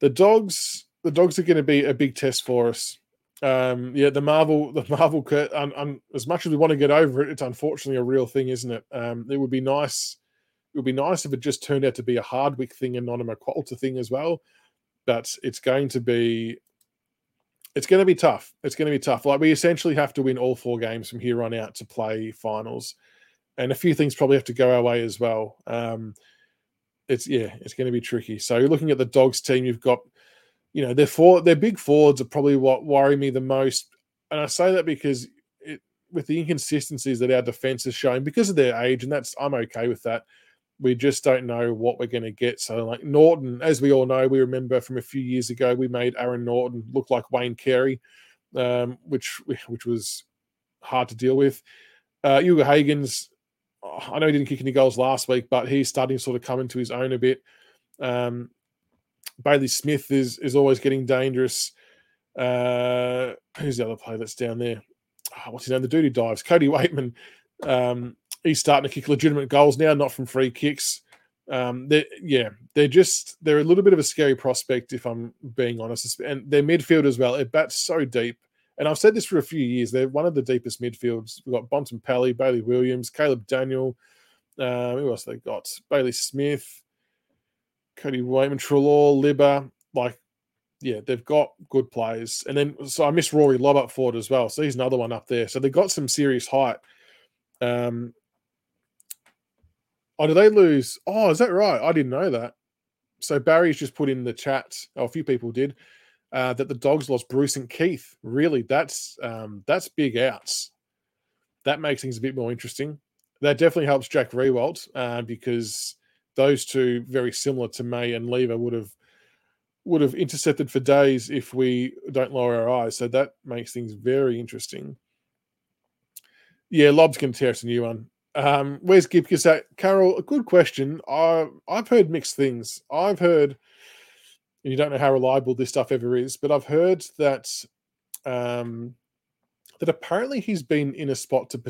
the dogs, the dogs are going to be a big test for us. Um, yeah, the Marvel, the Marvel, um, um, as much as we want to get over it, it's unfortunately a real thing, isn't it? Um, it would be nice. It would be nice if it just turned out to be a Hardwick thing and not a McQualter thing as well. But it's going to be it's going to be tough. It's going to be tough. Like we essentially have to win all four games from here on out to play finals, and a few things probably have to go our way as well. Um, it's yeah, it's going to be tricky. So you're looking at the Dogs team. You've got, you know, their four, their big forwards are probably what worry me the most, and I say that because it, with the inconsistencies that our defense is showing because of their age, and that's I'm okay with that we just don't know what we're going to get. So, like Norton, as we all know, we remember from a few years ago, we made Aaron Naughton look like Wayne Carey, um, which which was hard to deal with. Uh, Ugle-Hagans, I know he didn't kick any goals last week, but he's starting to sort of come into his own a bit. Um, Bailey Smith is is always getting dangerous. Uh, who's the other player that's down there? Oh, what's his name? The duty dives. Cody Weightman. Um, he's starting to kick legitimate goals now, not from free kicks. Um, they're, yeah, they're just they're a little bit of a scary prospect if I'm being honest. And their midfield as well, it bats so deep. And I've said this for a few years. They're one of the deepest midfields. We've got Bontempelli, Bailey Williams, Caleb Daniel. Um, who else they got? Bailey Smith, Cody Weightman, Treloar, Libba. Like, yeah, they've got good players. And then so I miss Rory Lobb up forward as well. So he's another one up there. So they've got some serious height. Um, Oh, did they lose? Oh, is that right? I didn't know that. So Barry's just put in the chat. Oh, a few people did. Uh, that the dogs lost Bruce and Keath. Really, that's um, that's big outs. That makes things a bit more interesting. That definitely helps Jack Riewoldt uh, because those two, very similar to May and Lever, would have would have intercepted for days if we don't lower our eyes. So that makes things very interesting. Yeah, going to tear us a new one Um, where's Gibcus at? Carol, a good question. I, I've heard mixed things. I've heard, you don't know how reliable this stuff ever is, but I've heard that um, that apparently he's been in a spot to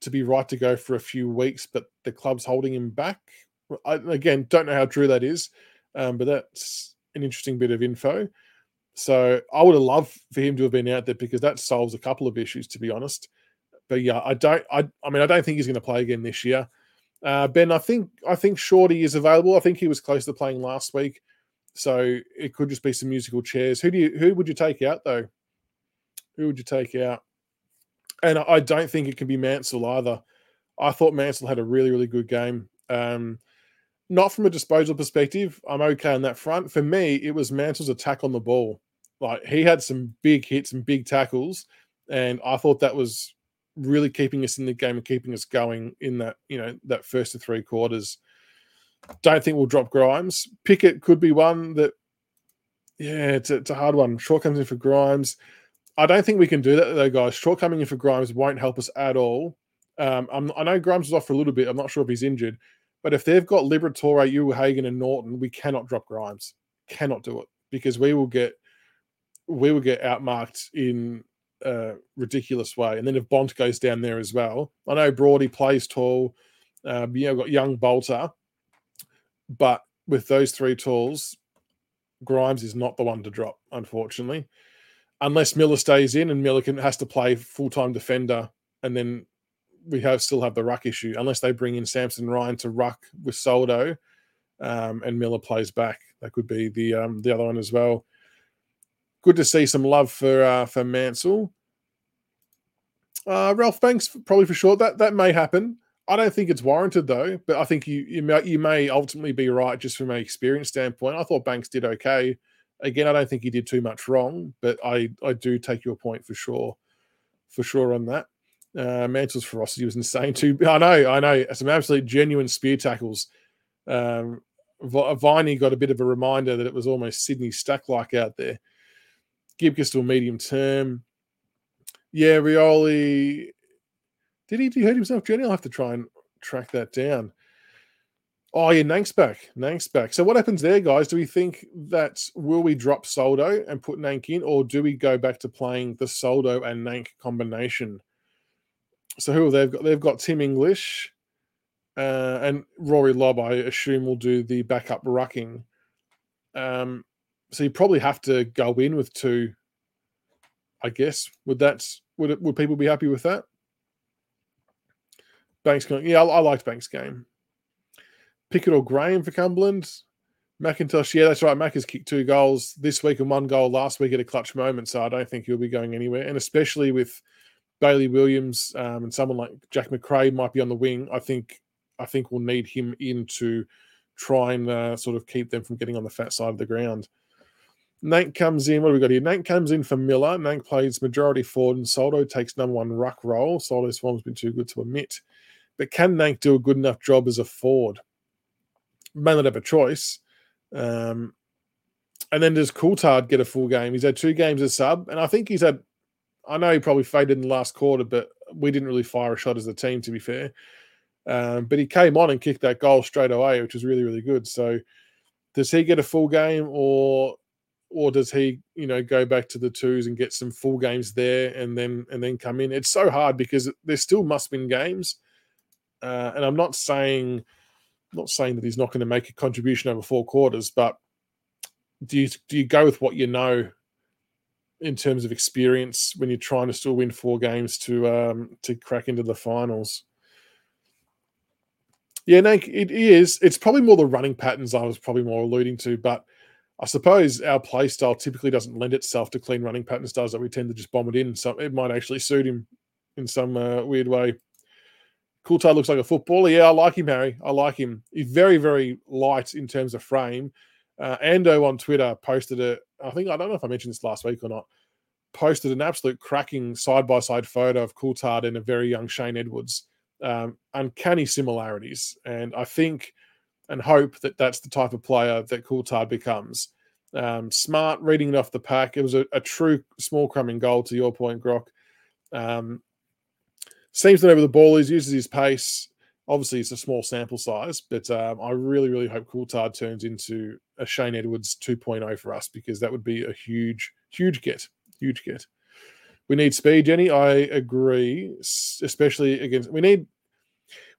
to be right to go for a few weeks, but the club's holding him back. I, again, don't know how true that is, um, but that's an interesting bit of info. So I would have loved for him to have been out there because that solves a couple of issues, to be honest. But yeah, I don't. I, I mean, I don't think he's going to play again this year. Uh, ben, I think I think Shorty is available. I think he was close to playing last week, so it could just be some musical chairs. Who do you who would you take out though? Who would you take out? And I don't think it can be Mansell either. I thought Mansell had a really really good game. Um, not from a disposal perspective, I'm okay on that front. For me, it was Mansell's attack on the ball. Like he had some big hits and big tackles, and I thought that was really keeping us in the game and keeping us going in that you know that first to three quarters. Don't think we'll drop Grimes. Pickett could be one that, yeah, it's a, it's a hard one. Short comes in for Grimes. I don't think we can do that though, guys. Short coming in for Grimes won't help us at all. Um, i know Grimes is off for a little bit. I'm not sure if he's injured, but if they've got Liberatore, Ugle-Hagan, and Naughton, we cannot drop Grimes. Cannot do it because we will get we will get outmarked in a ridiculous way. And then if Bont goes down there as well, I know Brody plays tall. Um, you know, got young Balta, but with those three tools, Grimes is not the one to drop, unfortunately, unless Miller stays in and Miller can, has to play full time defender, and then we have still have the ruck issue unless they bring in Samson Ryan to ruck with Soldo, um, and Miller plays back. That could be the um, the other one as well. Good to see some love for uh, for Mansell. Uh, Ralph Banks probably for sure. That that may happen. I don't think it's warranted though, but I think you you may, you may ultimately be right just from an experience standpoint. I thought Banks did okay. Again, I don't think he did too much wrong, but I I do take your point for sure, for sure on that. Uh, Mantle's ferocity was insane too. I know, I know, some absolute genuine spear tackles. Um, Viney got a bit of a reminder that it was almost Sydney Stack like out there. To a medium term. Yeah, Rioli. Did he, hurt himself, Jenny? I'll have to try and track that down. Oh, yeah, Nank's back. Nank's back. So what happens there, guys? Do we think that will we drop Soldo and put Nank in, or do we go back to playing the Soldo and Nank combination? So who have they got? They've got Tim English uh, and Rory Lobb. I assume will do the backup rucking. Um, so you probably have to go in with two. I guess would that would it, would people be happy with that? Banks going, yeah, I, I liked Banks' game. Pickett or Graham for Cumberland. McIntosh, yeah, that's right. Mac has kicked two goals this week and one goal last week at a clutch moment, so I don't think he'll be going anywhere. And especially with Bailey Williams um, and someone like Jack Macrae might be on the wing, I think I think we'll need him in to try and uh, sort of keep them from getting on the fat side of the ground. Nank comes in. What do we got here? Nank comes in for Miller. Nank plays majority forward, and Soldo takes number one ruck role. Soldo's form's been too good to admit. But can Nank do a good enough job as a forward? May not have a choice. Um, and then does Coulthard get a full game? He's had two games as sub, and I think he's had. I know he probably faded in the last quarter, but we didn't really fire a shot as a team, to be fair. Um, but he came on and kicked that goal straight away, which was really, really good. So, does he get a full game, or or does he, you know, go back to the twos and get some full games there and then and then come in? It's so hard because there still must win games, uh, and I'm not saying not saying that he's not going to make a contribution over four quarters, but do you do you go with what you know in terms of experience when you're trying to still win four games to um, to crack into the finals? Yeah, Nank, it is. It's probably more the running patterns I was probably more alluding to, but I suppose our play style typically doesn't lend itself to clean running patterns, does that? We tend to just bomb it in. So it might actually suit him in some uh, weird way. Coulthard looks like a footballer. Yeah, I like him, Harry. I like him. He's very, very light in terms of frame. Uh, Ando on Twitter posted a, I think I don't know if I mentioned this last week or not. Posted an absolute cracking side by side photo of Coulthard and a very young Shane Edwards. Um, uncanny similarities, and I think and hope that that's the type of player that Coulthard becomes. Um, smart, reading it off the pack. It was a, a, true small crumbing goal to your point, Grok. Um, seems to know where the ball is, uses his pace. Obviously, it's a small sample size, but um, I really, really hope Coulthard turns into a Shane Edwards 2.0 for us because that would be a huge, huge get. Huge get. We need speed, Jenny. I agree, especially against. We need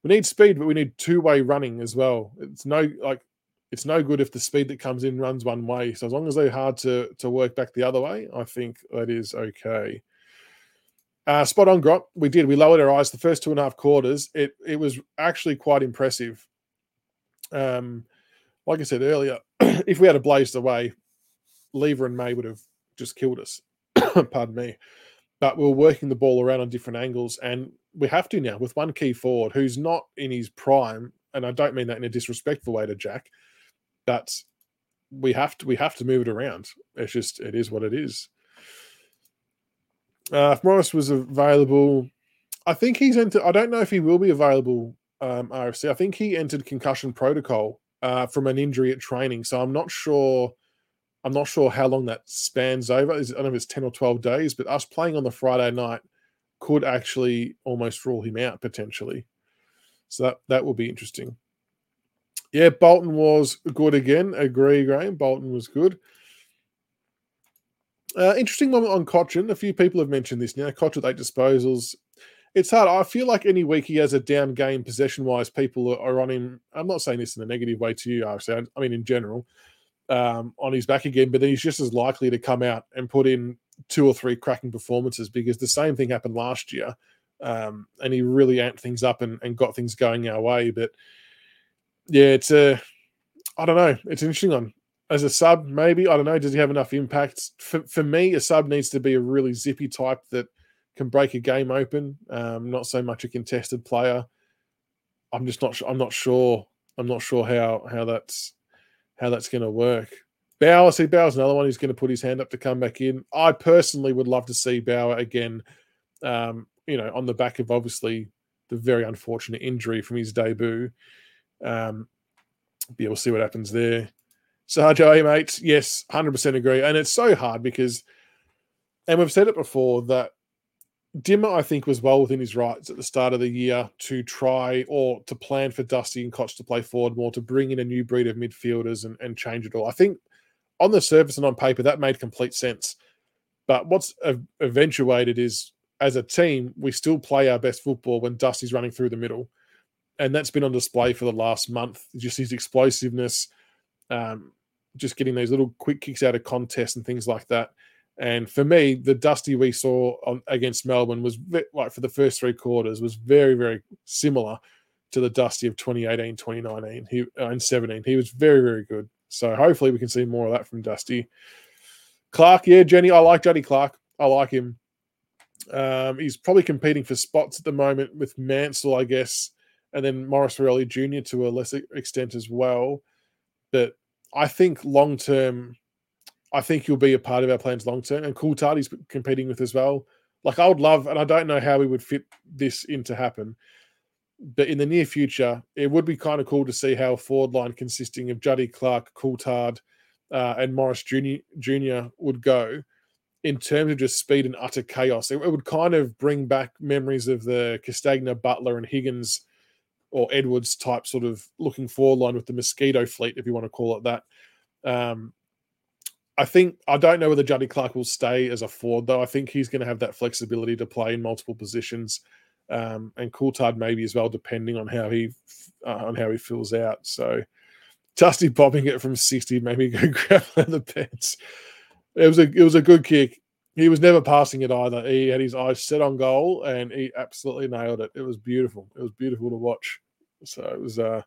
we need speed, but we need two way running as well. It's no like it's no good if the speed that comes in runs one way. So as long as they're hard to to work back the other way, I think that is okay. Uh, spot on, Grot. We did. We lowered our eyes the first two and a half quarters. It it was actually quite impressive. Um, like I said earlier, if we had a blazed away, Lever and May would have just killed us. Pardon me. But we are working the ball around on different angles, and we have to now with one key forward who's not in his prime. And I don't mean that in a disrespectful way to Jack, but we have to we have to move it around. It's just it is what it is. Uh, if Maurice was available, I think he's entered. I don't know if he will be available. Um, RFC. I think he entered concussion protocol uh, from an injury at training, so I'm not sure. I'm not sure how long that spans over. I don't know if it's ten or twelve days, but us playing on the Friday night could actually almost rule him out potentially. So that that will be interesting. Yeah, Bolton was good again. Agree, Graham. Bolton was good. Uh, interesting moment on Cotchin. A few people have mentioned this now. Cotchin with eight disposals. It's hard. I feel like any week he has a down game possession wise, people are on him. I'm not saying this in a negative way to you, obviously. I mean, in general, um, on his back again, but then he's just as likely to come out and put in two or three cracking performances because the same thing happened last year. Um, and he really amped things up and, and got things going our way. But yeah, it's a, I don't know. It's an interesting one as a sub, maybe I don't know. Does he have enough impact? For, for me, a sub needs to be a really zippy type that can break a game open. Um, not so much a contested player. I'm just not. I'm not sure. I'm not sure how how that's how that's going to work. Bauer, see Bauer's another one who's going to put his hand up to come back in. I personally would love to see Bauer again. Um, you know, on the back of obviously the very unfortunate injury from his debut. Um, yeah, we'll see what happens there. Sergio, mate. yes, 100% agree. And it's so hard because, and we've said it before, that Dimma, I think, was well within his rights at the start of the year to try or to plan for Dusty and Cotch to play forward more, to bring in a new breed of midfielders and, and change it all. I think on the surface and on paper, that made complete sense. But what's eventuated is as a team, we still play our best football when Dusty's running through the middle. And that's been on display for the last month. Just his explosiveness, um, just getting those little quick kicks out of contests and things like that. And for me, the Dusty we saw on, against Melbourne was like for the first three quarters was very, very similar to the Dusty of 2018, 2019, he, uh, and 17. He was very, very good. So hopefully we can see more of that from Dusty. Clark, yeah, Jenny, I like Juddy Clark. I like him. Um, he's probably competing for spots at the moment with Mansell, I guess, and then Maurice Rioli Jr. to a lesser extent as well. But I think long term, I think you'll be a part of our plans long term. And Coulthard competing with as well. Like I would love, and I don't know how we would fit this in to happen, but in the near future, it would be kind of cool to see how forward line consisting of Juddy Clark, Coulthard, uh, and Maurice Jr. Jr. would go in terms of just speed and utter chaos. It, it, would kind of bring back memories of the Castagna, Butler, and Higgins or Edwards type sort of looking forward line with the mosquito fleet, if you want to call it that. Um, I think I don't know whether Juddy Clark will stay as a forward though. I think he's going to have that flexibility to play in multiple positions, um, and Coulthard maybe as well, depending on how he uh, on how he fills out. So, Dusty bobbing it from sixty maybe go grab the pants. It was a it was a good kick. He was never passing it either. He had his eyes set on goal and he absolutely nailed it. It was beautiful. It was beautiful to watch. So it was uh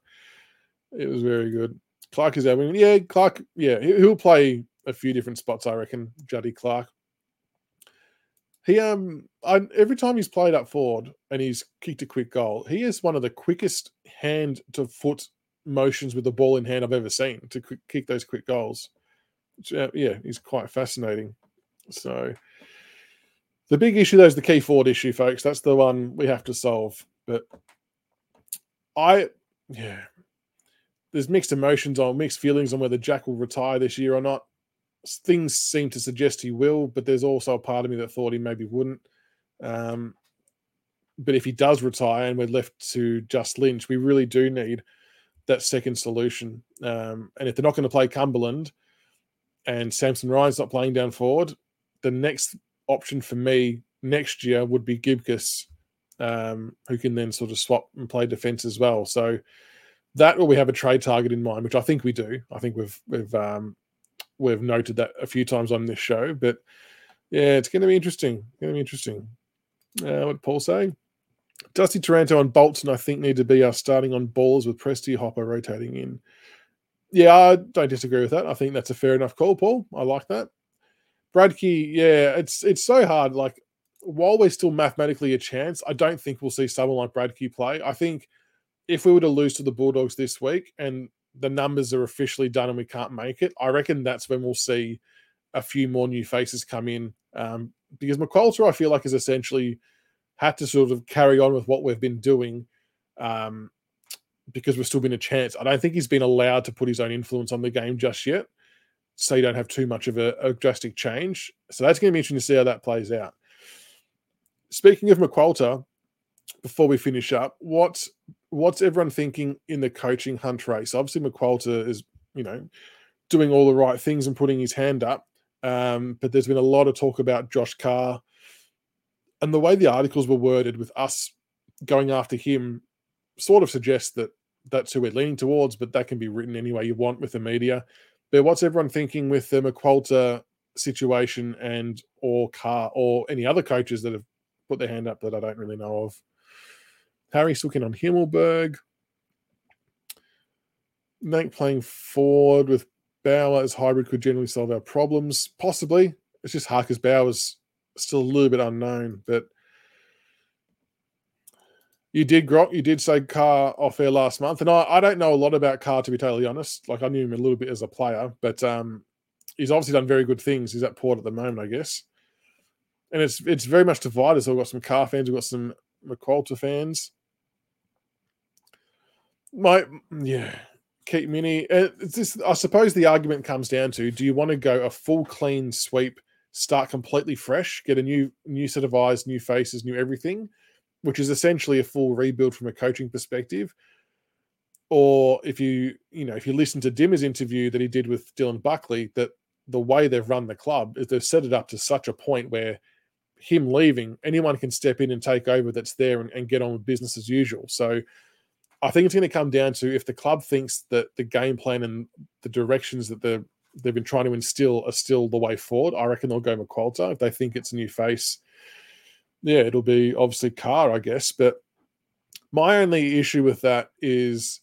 it was very good. Clark is having yeah, Clark, yeah, he'll play a few different spots, I reckon, Juddy Clark. He um I, every time he's played up forward and he's kicked a quick goal, he is one of the quickest hand to foot motions with the ball in hand I've ever seen to kick those quick goals. Uh, yeah, he's quite fascinating. So the big issue though is the key forward issue, folks. That's the one we have to solve. But I, yeah, there's mixed emotions on, mixed feelings on whether Jack will retire this year or not. Things seem to suggest he will, but there's also a part of me that thought he maybe wouldn't. Um, but if he does retire and we're left to just Lynch, we really do need that second solution. Um, and if they're not going to play Cumberland and Samson Ryan's not playing down forward, the next option for me next year would be Gibcus, um, who can then sort of swap and play defense as well. So that we have a trade target in mind, which I think we do. I think we've we've um, we've noted that a few times on this show. But yeah, it's going to be interesting. Going to be interesting. Uh, what Paul say? Dusty Taranto and Bolton, I think, need to be our starting on balls with Presty Hopper rotating in. Yeah, I don't disagree with that. I think that's a fair enough call, Paul. I like that. Bradtke, yeah, it's it's so hard. Like while we're still mathematically a chance, I don't think we'll see someone like Bradtke play. I think if we were to lose to the Bulldogs this week and the numbers are officially done and we can't make it, I reckon that's when we'll see a few more new faces come in. Um, because McQualter, I feel like, has essentially had to sort of carry on with what we've been doing um, because we've still been a chance. I don't think he's been allowed to put his own influence on the game just yet. So you don't have too much of a, a drastic change. So that's going to be interesting to see how that plays out. Speaking of McQualter, before we finish up, what what's everyone thinking in the coaching hunt race? Obviously, McQualter is you know doing all the right things and putting his hand up, um, but there's been a lot of talk about Josh Carr, and the way the articles were worded with us going after him sort of suggests that that's who we're leaning towards, but that can be written any way you want with the media. But what's everyone thinking with the McQualter situation and or Carr or any other coaches that have put their hand up that I don't really know of? Harry's looking on Himmelberg. Nank playing forward with Bauer as hybrid could generally solve our problems. Possibly. It's just hard because Bauer's still a little bit unknown. But you did Grok, you did say Carr off air last month. And I, I don't know a lot about Carr to be totally honest. Like I knew him a little bit as a player, but um he's obviously done very good things. He's at Port at the moment, I guess. And it's it's very much divided. So we've got some Carr fans, we've got some McQualter fans my yeah, keep Mini. Uh, it's just, I suppose the argument comes down to: Do you want to go a full clean sweep, start completely fresh, get a new new set of eyes, new faces, new everything, which is essentially a full rebuild from a coaching perspective? Or if you you know if you listen to Dimma's interview that he did with Dylan Buckley, that the way they've run the club is they've set it up to such a point where him leaving, anyone can step in and take over that's there and, and get on with business as usual. So I think it's going to come down to if the club thinks that the game plan and the directions that they've they've been trying to instill are still the way forward. I reckon they'll go McQualter. If they think it's a new face, yeah, it'll be obviously Carr, I guess. But my only issue with that is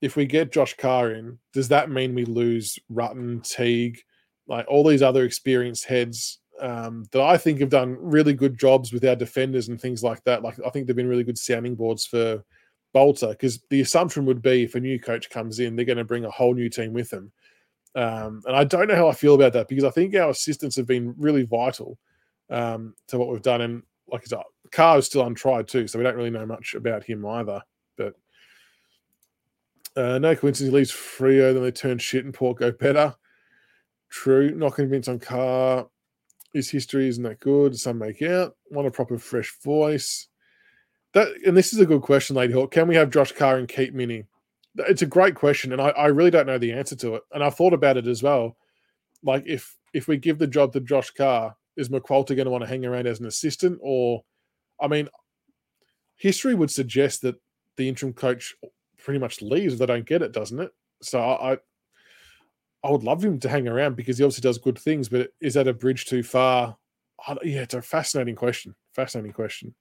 if we get Josh Carr in, does that mean we lose Rutten, Teague, like all these other experienced heads um, that I think have done really good jobs with our defenders and things like that? Like I think they've been really good sounding boards for Balta because the assumption would be if a new coach comes in, they're going to bring a whole new team with them. Um, and I don't know how I feel about that because I think our assistants have been really vital um, to what we've done. And like I said, Carr is still untried too, so we don't really know much about him either. But uh, no coincidence he leaves Freo, then they turn shit and Port go better. True, not convinced on Carr. His history isn't that good. Some make out. Want a proper fresh voice. That and this is a good question, Lady Hawk. Can we have Josh Carr and Keep Mini? It's a great question, and I, I really don't know the answer to it. And I've thought about it as well. Like if if we give the job to Josh Carr, is McQualter going to want to hang around as an assistant? Or I mean, history would suggest that the interim coach pretty much leaves if they don't get it, doesn't it? So I I would love him to hang around because he obviously does good things, but is that a bridge too far? yeah, it's a fascinating question. Fascinating question.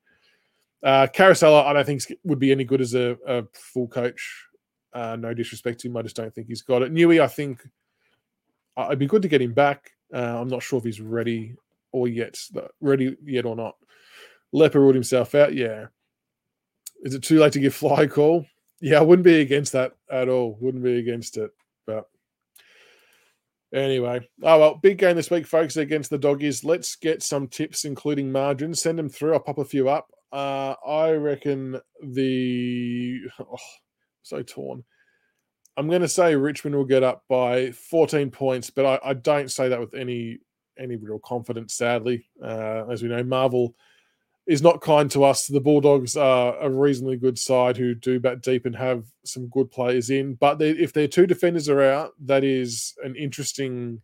Uh, Caracella, I don't think would be any good as a, a full coach. Uh, no disrespect to him, I just don't think he's got it. Newey, I think uh, it'd be good to get him back. Uh, I'm not sure if he's ready or yet, ready yet or not. Leper ruled himself out. Yeah. Is it too late to give fly call? Yeah, I wouldn't be against that at all. Wouldn't be against it. But anyway, oh well, big game this week, folks, against the doggies. Let's get some tips, including margins. Send them through. I'll pop a few up. Uh, I reckon the oh, so torn. I'm going to say Richmond will get up by 14 points, but I, I don't say that with any any real confidence. Sadly, uh, as we know, Marvel is not kind to us. The Bulldogs are a reasonably good side who do bat deep and have some good players in. But they, if their two defenders are out, that is an interesting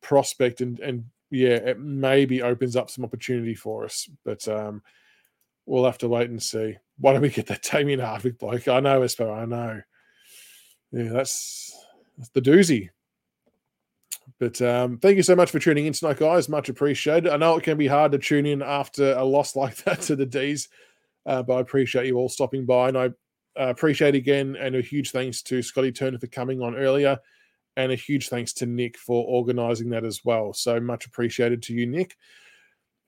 prospect, and and yeah, it maybe opens up some opportunity for us. But um, we'll have to wait and see. Why don't we get that Damien Hardwick bloke? I know, Espo, I know. Yeah, that's, that's the doozy. But um, thank you so much for tuning in tonight, guys. Much appreciated. I know it can be hard to tune in after a loss like that to the D's, uh, but I appreciate you all stopping by. And I appreciate again, and a huge thanks to Scotty Turner for coming on earlier, and a huge thanks to Nick for organising that as well. So much appreciated to you, Nick.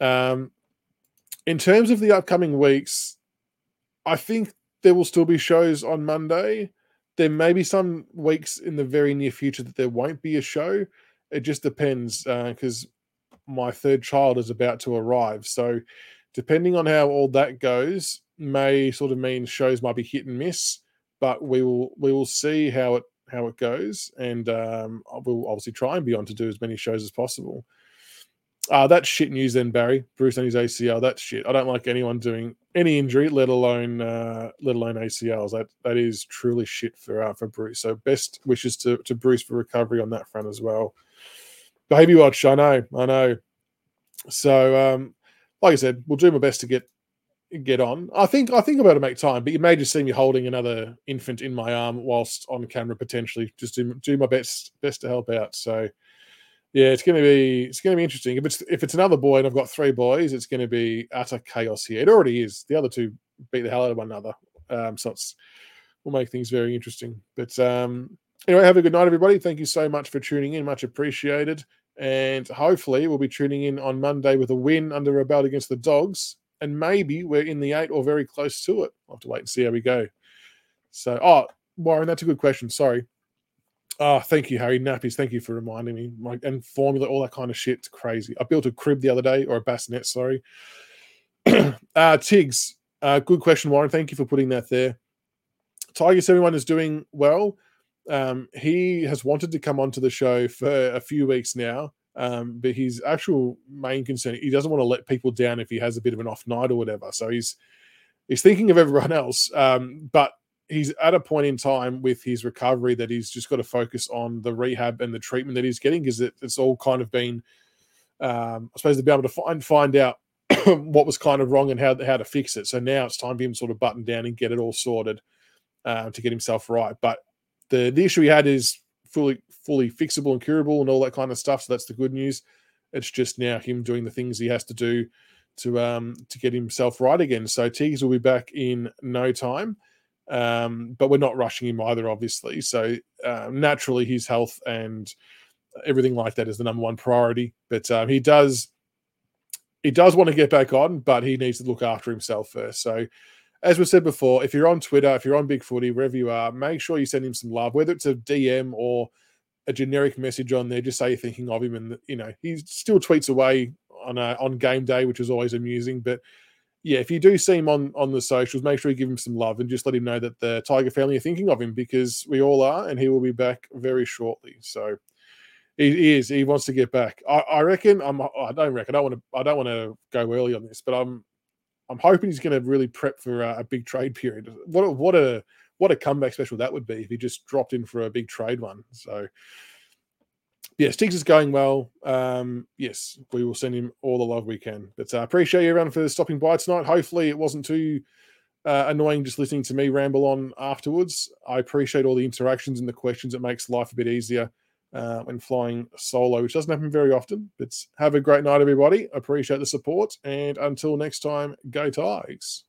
Um, in terms of the upcoming weeks, I think there will still be shows on Monday. There may be some weeks in the very near future that there won't be a show it just depends because uh, my third child is about to arrive. So, depending on how all that goes, may sort of mean shows might be hit and miss. But we will we will see how it how it goes, and um, we'll obviously try and be on to do as many shows as possible. Uh, that's shit news then, Barry. Bruce and his ACL. That's shit. I don't like anyone doing any injury, let alone uh, let alone ACLs. That that is truly shit for uh, for Bruce. So best wishes to to Bruce for recovery on that front as well. Baby watch, I know, I know. So, um, like I said, we'll do my best to get get on. I think I think I'm about to make time, but you may just see me holding another infant in my arm whilst on camera, potentially. Just do, do my best best to help out. So, yeah, it's going to be it's going to be interesting. If it's if it's another boy and I've got three boys, it's going to be utter chaos here. It already is. The other two beat the hell out of one another, um, so it's will make things very interesting. But um, anyway, have a good night, everybody. Thank you so much for tuning in. Much appreciated. And hopefully, we'll be tuning in on Monday with a win under a belt against the Dogs. And maybe we're in the eight or very close to it. I'll have to wait and see how we go. So, oh, Warren, that's a good question. Sorry. Oh, thank you, Harry Nappies. Thank you for reminding me. My, and formula, all that kind of shit. It's crazy. I built a crib the other day, or a bassinet, sorry. uh, Tiggs, uh, good question, Warren. Thank you for putting that there. Tiger 71 is doing well. Um, he has wanted to come onto the show for a few weeks now, um, but his actual main concern he doesn't want to let people down if he has a bit of an off night or whatever. So he's he's thinking of everyone else, um, but he's at a point in time with his recovery that he's just got to focus on the rehab and the treatment that he's getting because it, it's all kind of been, um, I suppose, to be able to find find out what was kind of wrong and how how to fix it. So now it's time for him to sort of button down and get it all sorted uh, to get himself right. But the the issue he had is fully fully fixable and curable and all that kind of stuff. So that's the good news. It's just now him doing the things he has to do to um to get himself right again. So Teagues will be back in no time. Um, but we're not rushing him either, obviously. So uh, naturally, his health and everything like that is the number one priority. But um, he does he does want to get back on, but he needs to look after himself first. So as we said before, if you're on Twitter, if you're on BigFooty, wherever you are, make sure you send him some love, whether it's a DM or a generic message on there. Just say you're thinking of him, and you know he still tweets away on a, on game day, which is always amusing. But yeah, if you do see him on on the socials, make sure you give him some love and just let him know that the Tiger family are thinking of him because we all are, and he will be back very shortly. So he, he is. He wants to get back. I, I reckon. I'm. I don't reckon. I don't want to. I don't want to go early on this, but I'm I'm hoping he's going to really prep for a, a, big trade period. What a, what a what a comeback special that would be if he just dropped in for a big trade one. So yes, Tiggs is going well. Um, yes, we will send him all the love we can. But I uh, appreciate you everyone for stopping by tonight. Hopefully, it wasn't too uh, annoying just listening to me ramble on afterwards. I appreciate all the interactions and the questions. It makes life a bit easier uh, when flying solo, which doesn't happen very often. But have a great night, everybody. Appreciate the support. And until next time, go Tigers.